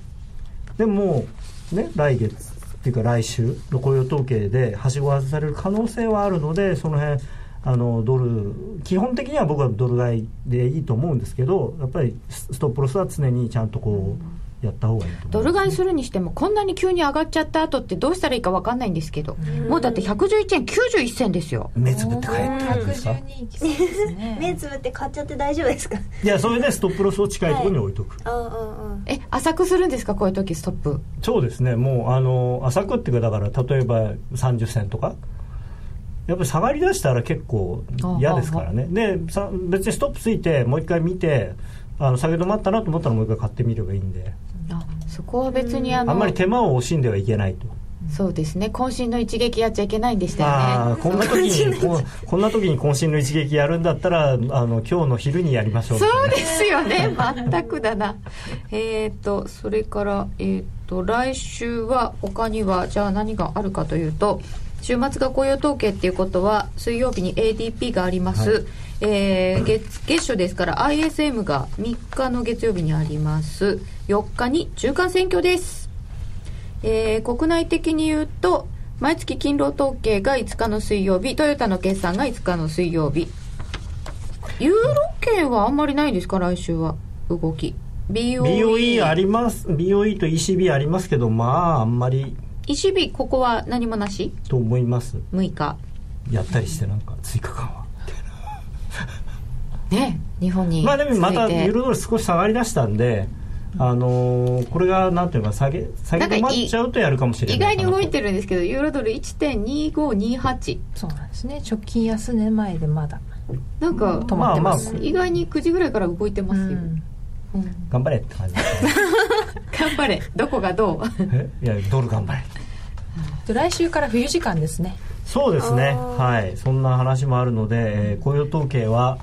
でもね来月っていうか来週の雇用統計ではしご外される可能性はあるのでその辺あのドル基本的には僕はドル買いでいいと思うんですけどやっぱりストップロスは常にちゃんとこうやった方がいいとドル買いするにしてもこんなに急に上がっちゃった後ってどうしたらいいか分かんないんですけどもうだって111円91銭ですよ。目つぶって買えたんですか？目つぶって買っちゃって大丈夫ですか？いやそれでストップロスを近いところに置いとく、はい、え浅くするんですかこういう時ストップ。そうですねもうあの浅くっていうかだから例えば30銭とか。やっぱり下がりだしたら結構嫌ですからね。でさ別にストップついてもう一回見てあの下げ止まったなと思ったらもう一回買ってみればいいんで。あそこは別にあのあんまり手間を惜しんではいけないと。そうですね。渾身の一撃やっちゃいけないんでしたよねこんな時にここんな時に渾身の一撃やるんだったらあの今日の昼にやりましょう。そうですよね。全くだな。えっとそれからえー、っと来週は他にはじゃあ何があるかというと週末が雇用統計っていうことは水曜日に ADP があります、はい、えー、月月初ですから ISM が3日の月曜日にあります。4日に中間選挙です。えー、国内的に言うと毎月勤労統計が5日の水曜日トヨタの決算が5日の水曜日。ユーロ圏はあんまりないですか来週は。動き。BOE, BOE あります。BOE と ECB ありますけどまああんまり。ECB ここは何もなし？と思います。6日。やったりしてなんか追加緩和ね日本にまあでもまたユーロドル少し下がりだしたんであのー、これがなんていうか下げ下げ止まっちゃうとやるかもしれない意外に動いてるんですけどユーロドル1.2528そうなんですね。直近安値前でまだなんか止まってます、まあまあ、意外に9時ぐらいから動いてますよ、うん。うん、頑張れって感じ、ね、頑張れ。どこがどう？いやドル頑張れ。来週から冬時間ですね。そうですね。はい。そんな話もあるので、えー、雇用統計は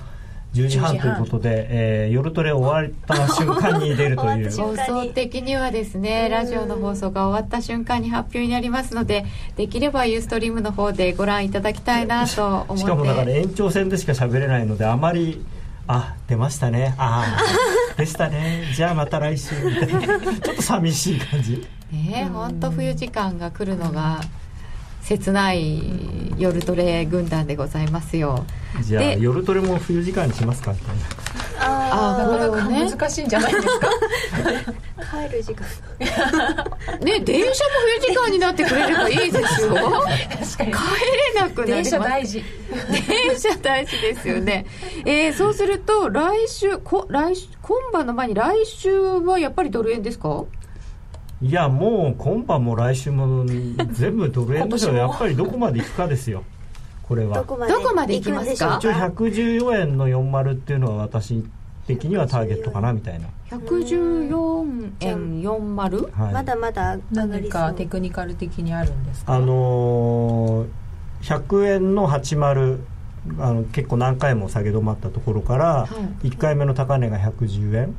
10時半ということで、えー、夜トレ終わった瞬間に出るという。放送的にはですねラジオの放送が終わった瞬間に発表になりますのでできればユーストリームの方でご覧いただきたいなと思って。しかもだから延長戦でしか喋れないのであまりあ出ましたね。ああ でしたね。じゃあまた来週。みたいなちょっと寂しい感じ。ねえ本当冬時間が来るのが切ない夜トレ軍団でございますよ。じゃあ夜トレも冬時間にしますかみたいなああなかなか難しいんじゃないですか？帰る時間。ね電車も冬時間になってくれればいいですよ。帰れなくなります。電車大事。電車大事ですよね。えー、そうすると来週こ来今晩の前に来週はやっぱりドル円ですか？いやもう今晩も来週も全部ドル円でしょやっぱりどこまでいくかですよ。これは。どこまでいきますか？一応114円の40っていうのは私的にはターゲットかなみたいな。114円40、はい、まだまだ何かテクニカル的にあるんですか？あのー、100円の80あの結構何回も下げ止まったところから、はい、1回目の高値が110円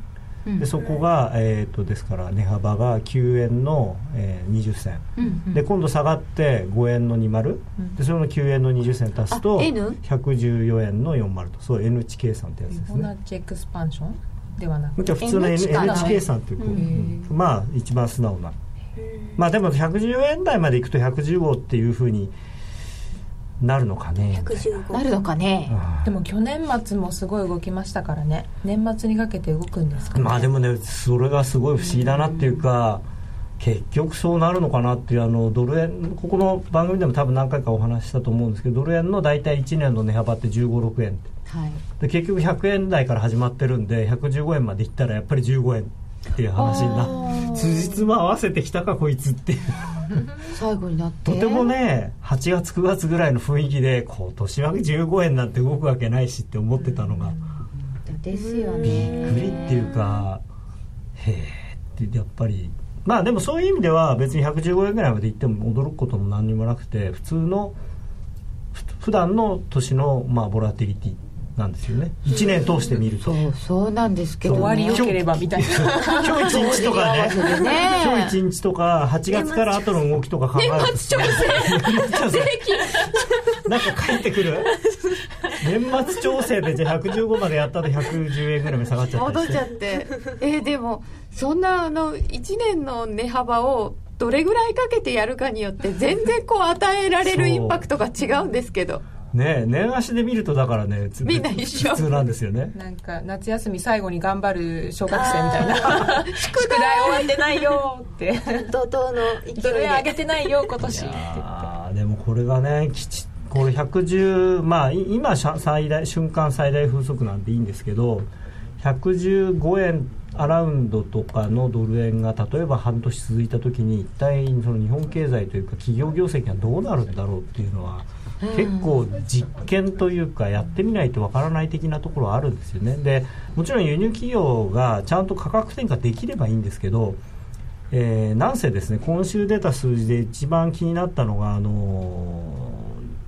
でそこが、えーと、ですから値幅が9円の、えー、20銭、で今度下がって5円の20、うん、でそれの9円の20銭足すと114円の40と。そう N 値計算ってやつですね。エクスパンション？ではなくて普通の N, N 値計算っていう、うん、まあ一番素直な。まあでも114円台までいくと115っていうふうになるのかね。なるのかね。でも去年末もすごい動きましたからね。年末にかけて動くんですか、ね、まあでもねそれがすごい不思議だなっていうか、う結局そうなるのかなっていうあのドル円ここの番組でも多分何回かお話したと思うんですけどドル円の大体1年の値幅って1 5 6円。って、はい、で結局100円台から始まってるんで115円までいったらやっぱり15円っていう話にな辻褄合わせてきたかこいつって。いう最後になって。とてもね8月9月ぐらいの雰囲気で今年は15円なんて動くわけないしって思ってたのが、ですよね。びっくりっていうかへえってやっぱり。まあでもそういう意味では別に115円ぐらいまで行っても驚くことも何にもなくて普通の普段の年のまあボラティリティなんですよね。1年通して見ると。そうそうなんですけど、ね、終わりよければみたいな。今日一日とかね。ね。今日一日とか8月から後の動きとか考えると。年末調整。税金なんか帰ってくる？年末調整でじゃあ115までやったら110円ぐらいに下がっちゃって。戻っちゃって。えー、でもそんなあの1年の値幅をどれぐらいかけてやるかによって全然こう与えられるインパクトが違うんですけどね年足で見るとだからねみんな一緒普通なんですよね。なんか夏休み最後に頑張る小学生みたいな。宿題終わってないよ。って怒涛の勢いで。上げてないよ今年。ってでもこれがねきちこれ110まあ今最大瞬間最大風速なんていいんですけど115円アラウンドとかのドル円が例えば半年続いた時に一体その日本経済というか企業業績がどうなるんだろうっていうのは結構実験というかやってみないとわからない的なところはあるんですよね。でもちろん輸入企業がちゃんと価格転嫁できればいいんですけどえー、なんせですね今週出た数字で一番気になったのがあの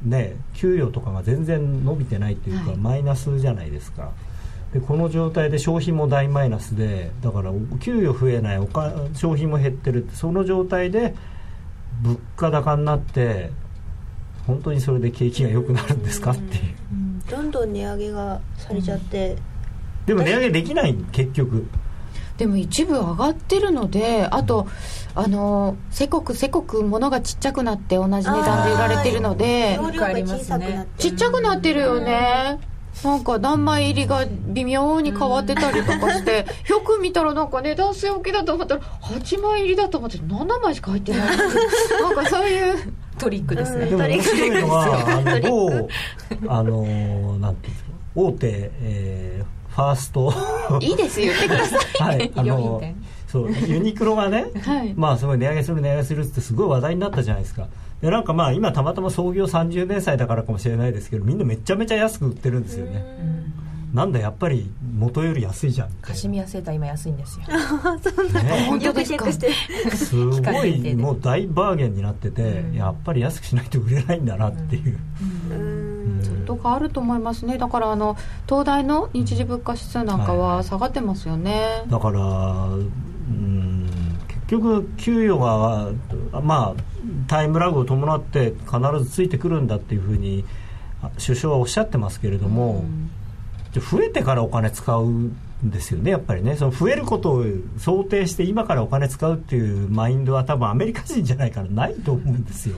ー、ね給与とかが全然伸びてないというか、はい、マイナスじゃないですか。でこの状態で消費も大マイナスでだから給与増えないおか消費も減ってるその状態で物価高になって本当にそれで景気が良くなるんですかっていう、どんどん値上げがされちゃって、でも値上げできない結局。でも一部上がってるのであと、あのせこくせこく物がちっちゃくなって同じ値段で売られてるのでちっちゃくなってるよね、なんか何枚入りが微妙に変わってたりとかして、よく見たらなんか値段据え置きだと思ったら8枚入りだと思って7枚しか入ってないなんかそういうトリックですね、でも面白いのはあの某あのなんていうんですか大手、えー、ファースト。いいです言ってください、はい、あのそうユニクロがね、はい、まあすごい値上げする値上げするってすごい話題になったじゃないですか。でなんかまあ今たまたま創業30年祭だからかもしれないですけどみんなめちゃめちゃ安く売ってるんですよねなんだやっぱり元より安いじゃん。カシミヤセーター今安いんですよ。そんな、ね、本当ですかすごいもう大バーゲンになってて、やっぱり安くしないと売れないんだなっていう、ずっと変わると思いますね。だからあの東大の日時物価指数なんかは下がってますよね、はい、だからうん結局給与がまあタイムラグを伴って必ずついてくるんだっていうふうに首相はおっしゃってますけれども、増えてからお金使うんですよねやっぱりね。その増えることを想定して今からお金使うっていうマインドは多分アメリカ人じゃないからないと思うんですよ。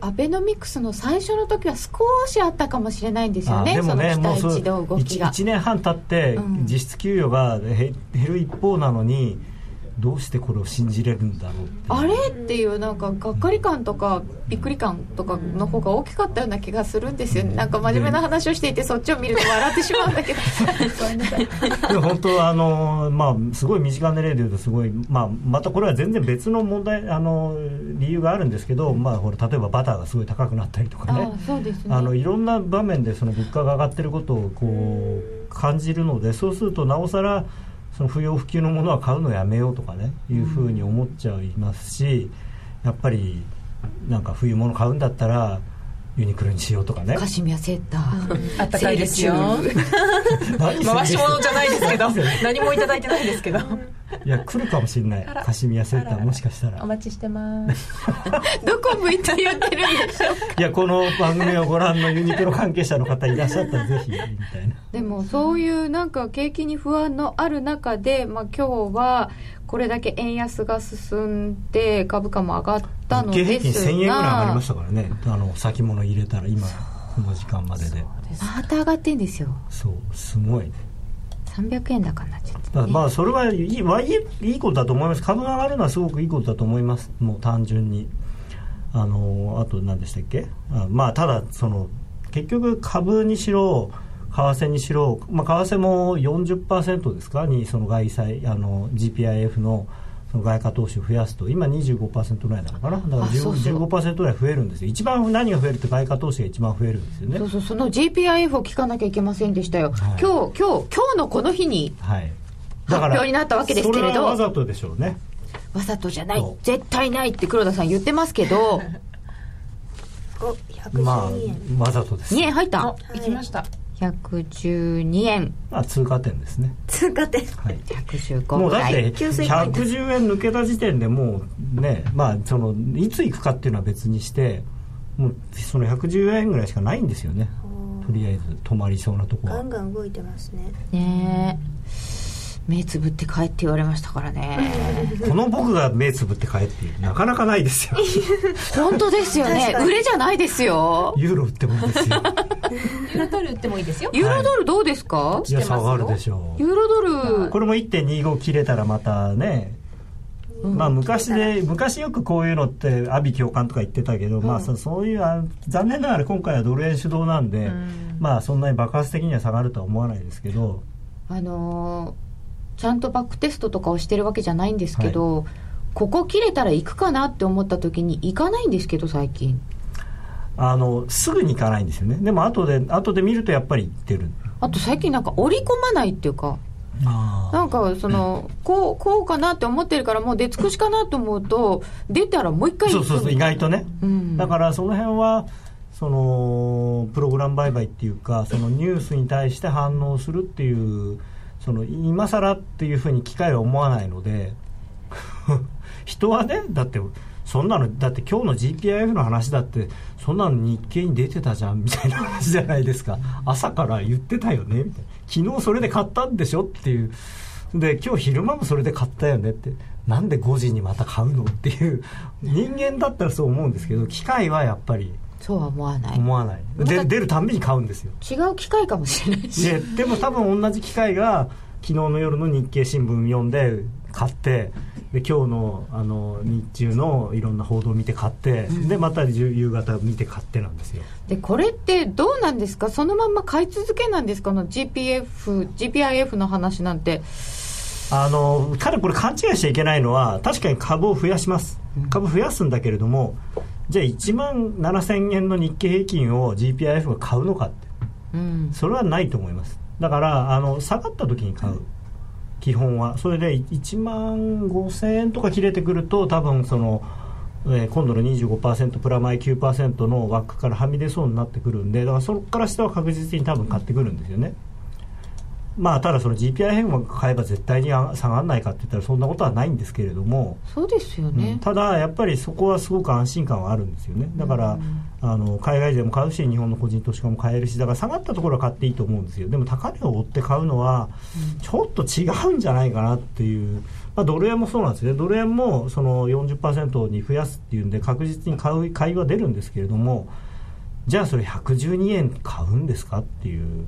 アベノミクスの最初の時は少しあったかもしれないんですよね、でもね、もうそ 1, 1年半経って、実質給与が減る一方なのに、どうしてこれを信じれるんだろうあれっていうなんかがっかり感とかびっくり感とかの方が大きかったような気がするんですよね、なんか真面目な話をしていてそっちを見ると笑ってしまうんだけど。で本当あの、まあ、すごい身近な例で言うとすごい、まあ、またこれは全然別の問題あの理由があるんですけど、まあ、ほら例えばバターがすごい高くなったりとかね。そうですね。あのいろんな場面でその物価が上がってることをこう感じるのでそうするとなおさらその不要不急のものは買うのやめようとかねいうふうに思っちゃいますしやっぱりなんか冬物買うんだったらユニクロにしようとかね。カシミヤセーター、あったかいですよ。回し物じゃないですけど。何もいただいてないですけど。いや来るかもしれない。カシミヤセーターもしかしたら。お待ちしてます。どこ向いて言ってるんでしょうか。いやこの番組をご覧のユニクロ関係者の方いらっしゃったらぜひみたいな。でもそういうなんか景気に不安のある中で、まあ、今日はこれだけ円安が進んで株価も上がったのですが日経平均1000円ぐらい上がりましたからね。あの先物入れたら今この時間までで。また上がってんですよ。そうすごいね。300円高になっちゃって、ね、まあそれはいいいいことだと思います。株が上がるのはすごくいいことだと思います。もう単純に。あのあと何でしたっけ？あまあただその結局株にしろ為替にしろ、まあ、為替も40%ですかにその外債あの GPIF のその外貨投資を増やすと。今25%ぐらいなのかな？だから15%ぐらい増えるんですよ。一番何が増えるって外貨投資が一番増えるんですよね。そうそうその GPIF を聞かなきゃいけませんでしたよ、はい、今日今日今日のこの日に発表になったわけですけれど、わざとでしょうね。わざとじゃない。絶対ないって黒田さん言ってますけど。まあわざとです。2円入った。いきました112円。あ通過点ですね。通過点。はい。115もうだって110円。抜けた時点でもうねまあそのいつ行くかっていうのは別にしてもうその110円ぐらいしかないんですよね。とりあえず止まりそうなとこガンガン動いてますね。ねえ目つぶって帰って言われましたからね。この僕が目つぶって帰ってなかなかないですよ。本当ですよね。売れじゃないですよ。ユーロ売ってもいいですよ。ユーロドル売ってもいいですよ。ユーロドルどうですか、はい、いや下がるでしょう。ユーロドル。これも1.25切れたらまたねまあ昔で昔よくこういうのって阿鼻教官とか言ってたけど、うん、まあそういう残念ながら今回はドル円主導なんで、うん、まあそんなに爆発的には下がるとは思わないですけど。あのーちゃんとバックテストとかをしてるわけじゃないんですけど、はい、ここ切れたら行くかなって思った時に行かないんですけど最近。あのすぐに行かないんですよね。でも後で後で見るとやっぱり行ってる。あと最近なんか織り込まないっていうかなんかそのこうこうかなって思ってるからもう出尽くしかなと思うと出たらもう一回そうそうそう意外とね、うん、だからその辺はそのプログラム売買っていうかそのニュースに対して反応するっていうその今更っていうふうに機械は思わないので 人はねだってそんなのだって今日の GPIF の話だってそんなの日経に出てたじゃんみたいな話じゃないですか。朝から言ってたよねみたいな。昨日それで買ったんでしょっていう。で今日昼間もそれで買ったよねって。なんで5時にまた買うのっていう。人間だったらそう思うんですけど機械はやっぱりそうは思わない。思わない。で出るたんびに買うんですよ。違う機械かもしれないし。でも多分同じ機械が昨日の夜の日経新聞読んで買ってで今日のあの日中のいろんな報道を見て買って、うん、でまた夕方見て買ってなんですよ。でこれってどうなんですか？そのまま買い続けなんですか？の GPF GPIF の話なんて。あの彼これ勘違いしちゃいけないのは確かに株を増やします。株増やすんだけれどもじゃあ1万7000円の日経平均を GPIF が買うのかって、うん、それはないと思います。だからあの下がった時に買う、基本は。それで1万5000円とか切れてくると多分その、えー、今度の25%プラマイ9%の枠からはみ出そうになってくるんでだからそこから下は確実に多分買ってくるんですよね。まあ、ただその GPI 変更が買えば絶対に下がらないかって言ったらそんなことはないんですけれどもそうですよね、うん、ただやっぱりそこはすごく安心感はあるんですよね。だから、うん、あの海外でも買うし日本の個人投資家も買えるしだから下がったところは買っていいと思うんですよ。でも高値を追って買うのはちょっと違うんじゃないかなっていう、まあ、ドル円もそうなんですね。ドル円もその40%に増やすっていうんで確実に買う買いは出るんですけれどもじゃあそれ112円買うんですかっていう。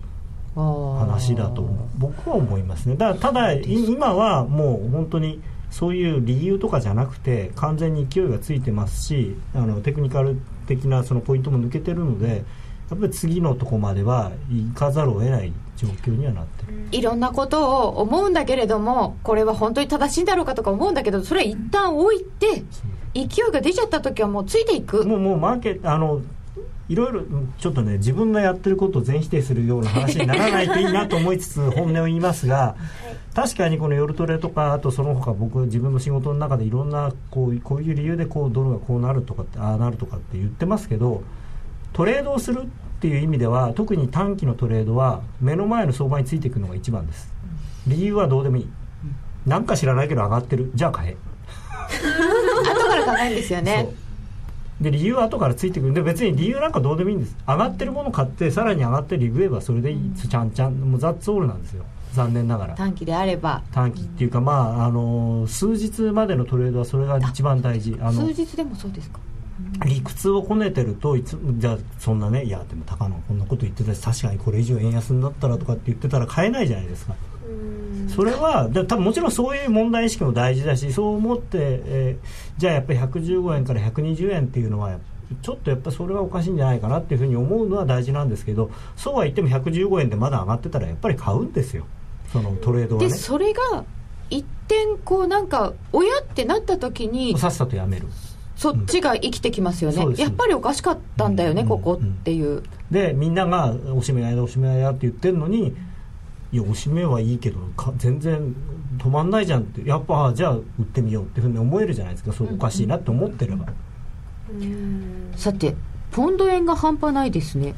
話だと僕は思いますね。だただ今はもう本当にそういう理由とかじゃなくて完全に勢いがついてますしあのテクニカル的なそのポイントも抜けてるのでやっぱり次のとこまでは行かざるを得ない状況にはなってる。いろんなことを思うんだけれどもこれは本当に正しいんだろうかとか思うんだけどそれは一旦置いて勢いが出ちゃった時はもうついていく。もうもうマーケあのいろいろちょっとね自分のやってることを全否定するような話にならないといいなと思いつつ本音を言いますが確かにこの夜トレとかあとその他僕自分の仕事の中でいろんなこうこういう理由でこうドルがこうなるとかってああなるとかって言ってますけどトレードをするっていう意味では特に短期のトレードは目の前の相場についていくのが一番です。理由はどうでもいい。なんか知らないけど上がってる。じゃあ買え。後から考えるんですよねで理由は後からついてくる。で別に理由なんかどうでもいいんです。上がってるもの買ってさらに上がってリグえばそれでいい、うん、ちゃんちゃん。もうザッツオールなんですよ。残念ながら。短期であれば。短期っていうか、まああの数日までのトレードはそれが一番大事。あの数日でもそうですか？理屈をこねてるといつじゃあそんなねいやでも高野こんなこと言ってたし確かにこれ以上円安になったらとかって言ってたら買えないじゃないですかそれは多分もちろんそういう問題意識も大事だしそう思って、えー、じゃあやっぱり115円から120円っていうのはちょっとやっぱそれはおかしいんじゃないかなっていうふうに思うのは大事なんですけどそうは言っても115円でまだ上がってたらやっぱり買うんですよ。そのトレードはね。でそれが一点こうなんか親ってなった時にさっさとやめる。そっちが生きてきますよね、うん、やっぱりおかしかったんだよね、うん、ここっていう、でみんなが「おしめやだおしめやって言ってるのにいやおしめはいいけど全然止まんないじゃんってやっぱじゃあ売ってみようっていうふうに思えるじゃないですか。そうおかしいなって思ってれば、さてポンド円が半端ないですね。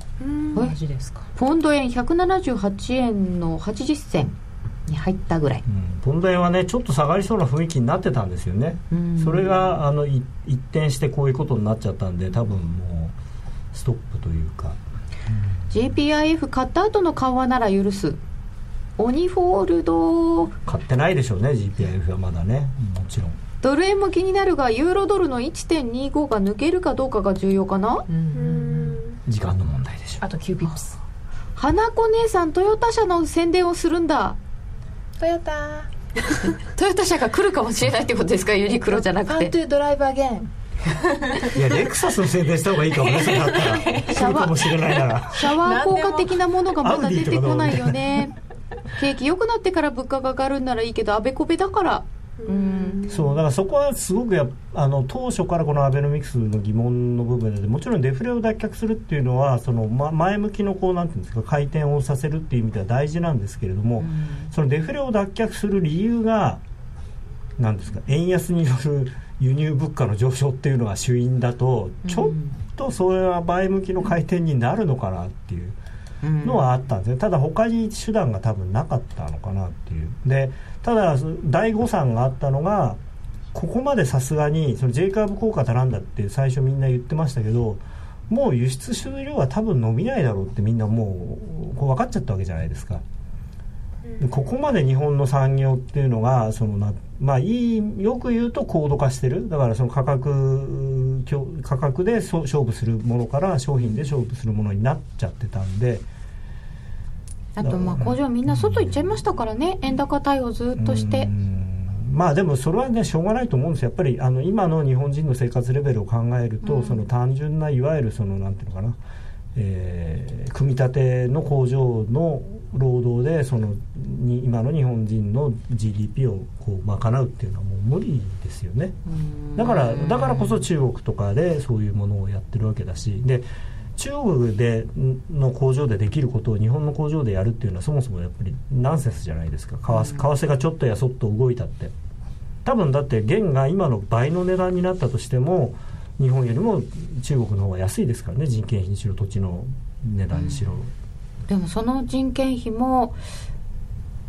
マジですか。ポンド円178円の80銭に入ったぐらい、うん、ポンド円はねちょっと下がりそうな雰囲気になってたんですよね。それがあの一転してこういうことになっちゃったんで多分もうストップというか。GPIF 買った後の緩和なら許すオニフォールド。買ってないでしょうね GPIF はまだね。もちろん。ドル円も気になるがユーロドルの1.25が抜けるかどうかが重要かな？時間の問題でしょあと9ピップス。花子姉さんトヨタ車の宣伝をするんだ。トヨタ。トヨタ車が来るかもしれないってことですか？ユニクロじゃなくて。トゥドライブアゲンいやレクサスの宣伝した方がいいかもね それだったら。シャワーかもしれないなら。シャワー効果的なものがまだ出てこないよね景気良くなってから物価が上がるんならいいけどあべこべだから。そうだからそこはすごくやあの当初からこのアベノミクスの疑問の部分でもちろんデフレを脱却するっていうのはその、ま、前向きのこうなんていうんですか回転をさせるっていう意味では大事なんですけれども、そのデフレを脱却する理由がなんですか円安による輸入物価の上昇っていうのが主因だとちょっとそれは前向きの回転になるのかなっていうのはあったんですねただ他に手段が多分なかったのかなっていう。でただ第誤算があったのがここまでさすがにその J カーブ効果だなんだって最初みんな言ってましたけどもう輸出終了は多分伸びないだろうってみんなもうこう分かっちゃったわけじゃないですか。ここまで日本の産業っていうのがそのな、まあ、いいよく言うと高度化してる。だからその価格価格で勝負するものから商品で勝負するものになっちゃってたんで。あとまあ工場みんな外行っちゃいましたからね。円高対応ずっとして。まあでもそれはねしょうがないと思うんですやっぱりあの今の日本人の生活レベルを考えると、うん、その単純ないわゆるそのなんていうのかな。えー、組み立ての工場の労働でそのに今の日本人の GDP をこう賄うっていうのはもう無理ですよね。だからだからこそ中国とかでそういうものをやってるわけだしで中国での工場でできることを日本の工場でやるっていうのはそもそもやっぱりナンセンスじゃないですか。為替がちょっとやそっと動いたって。多分だって元が今の倍の値段になったとしても日本よりも中国の方が安いですからね。人件費にしろ土地の値段にしろ、うん、でもその人件費も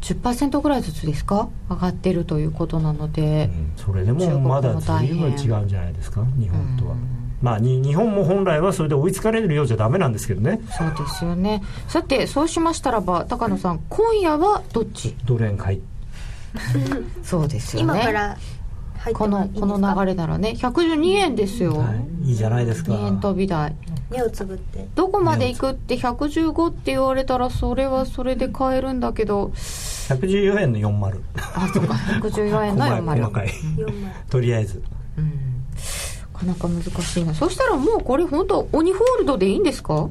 10%ぐらいずつですか？上がってるということなので、うん、それでもまだ随分違うんじゃないですか？日本とは。まあ、日本も本来はそれで追いつかれるようじゃダメなんですけどね。そうですよね。さてそうしましたらば高野さん今夜はどっち？ドル円買い。そうですよね。今からこのこの流れならね。112円ですよ、はい、いいじゃないですか。2円飛び台目をつぶって。どこまで行くって115って言われたらそれはそれで買えるんだけど。114円の40あそうか。114円の40細かい。とりあえず。うん。なかなか難しいな。そしたらもうこれ本当鬼ホールドでいいんですか？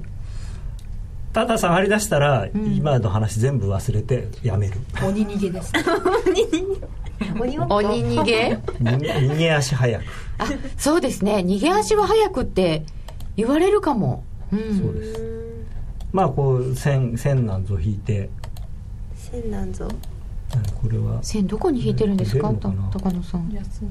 ただ下がりだしたら、うん、今の話全部忘れてやめる。鬼逃げです。鬼逃げ逃げ足早く。あそうですね。逃げ足は早くって言われるかも、うん、そうです。まあこう千千なんぞ引いて。千なんぞこれは。千どこに引いてるんですか？高野さん。安値。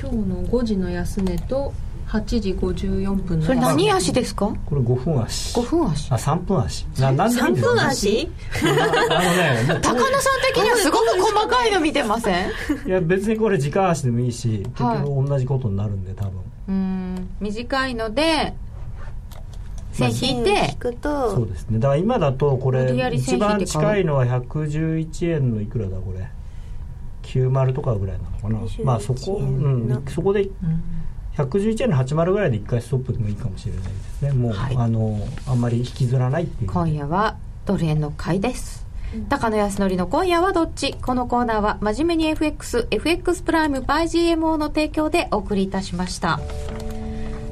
今日の5時の安値と8時54分それ何足ですか？これ5分足。5分足。あ3分足。な何3分足？あのね高野さん的にはすごく細かいの見てません？いや別にこれ時間足でもいいし結局同じことになるんで多分うん。短いので線引いてそうですね。だから今だとこれ一番近いのは111円のいくらだこれ。90とかぐらいなのかな。まあそこ、うん、そこで、111円の80ぐらいで1回ストップでもいいかもしれないですね。もう、はい、あのあんまり引きずらないっていう。今夜はドル円の買いです高野康則の今夜はどっち？このコーナーは真面目に FXFX プライム by GMO の提供でお送りいたしました。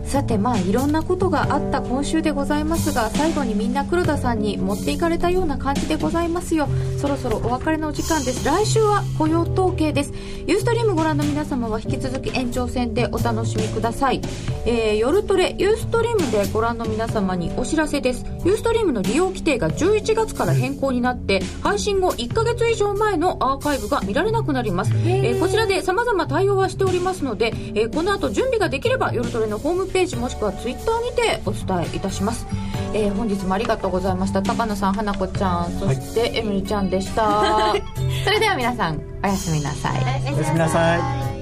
さてまあいろんなことがあった今週でございますが最後にみんな黒田さんに持っていかれたような感じでございますよ。そろそろお別れのお時間です。来週は雇用統計です。ユーストリームご覧の皆様は引き続き延長戦でお楽しみください、えー、夜トレユーストリームでご覧の皆様にお知らせです。ユーストリームの利用規定が11月から変更になって配信後1ヶ月以上前のアーカイブが見られなくなります、えー、こちらで様々対応はしておりますので、えー、この後準備ができれば夜トレのホームページページもしくはツイッターにてお伝えいたします、えー、本日もありがとうございました。高野さん花子ちゃんそしてエミリちゃんでした。それでは皆さんおやすみなさい。おやすみなさい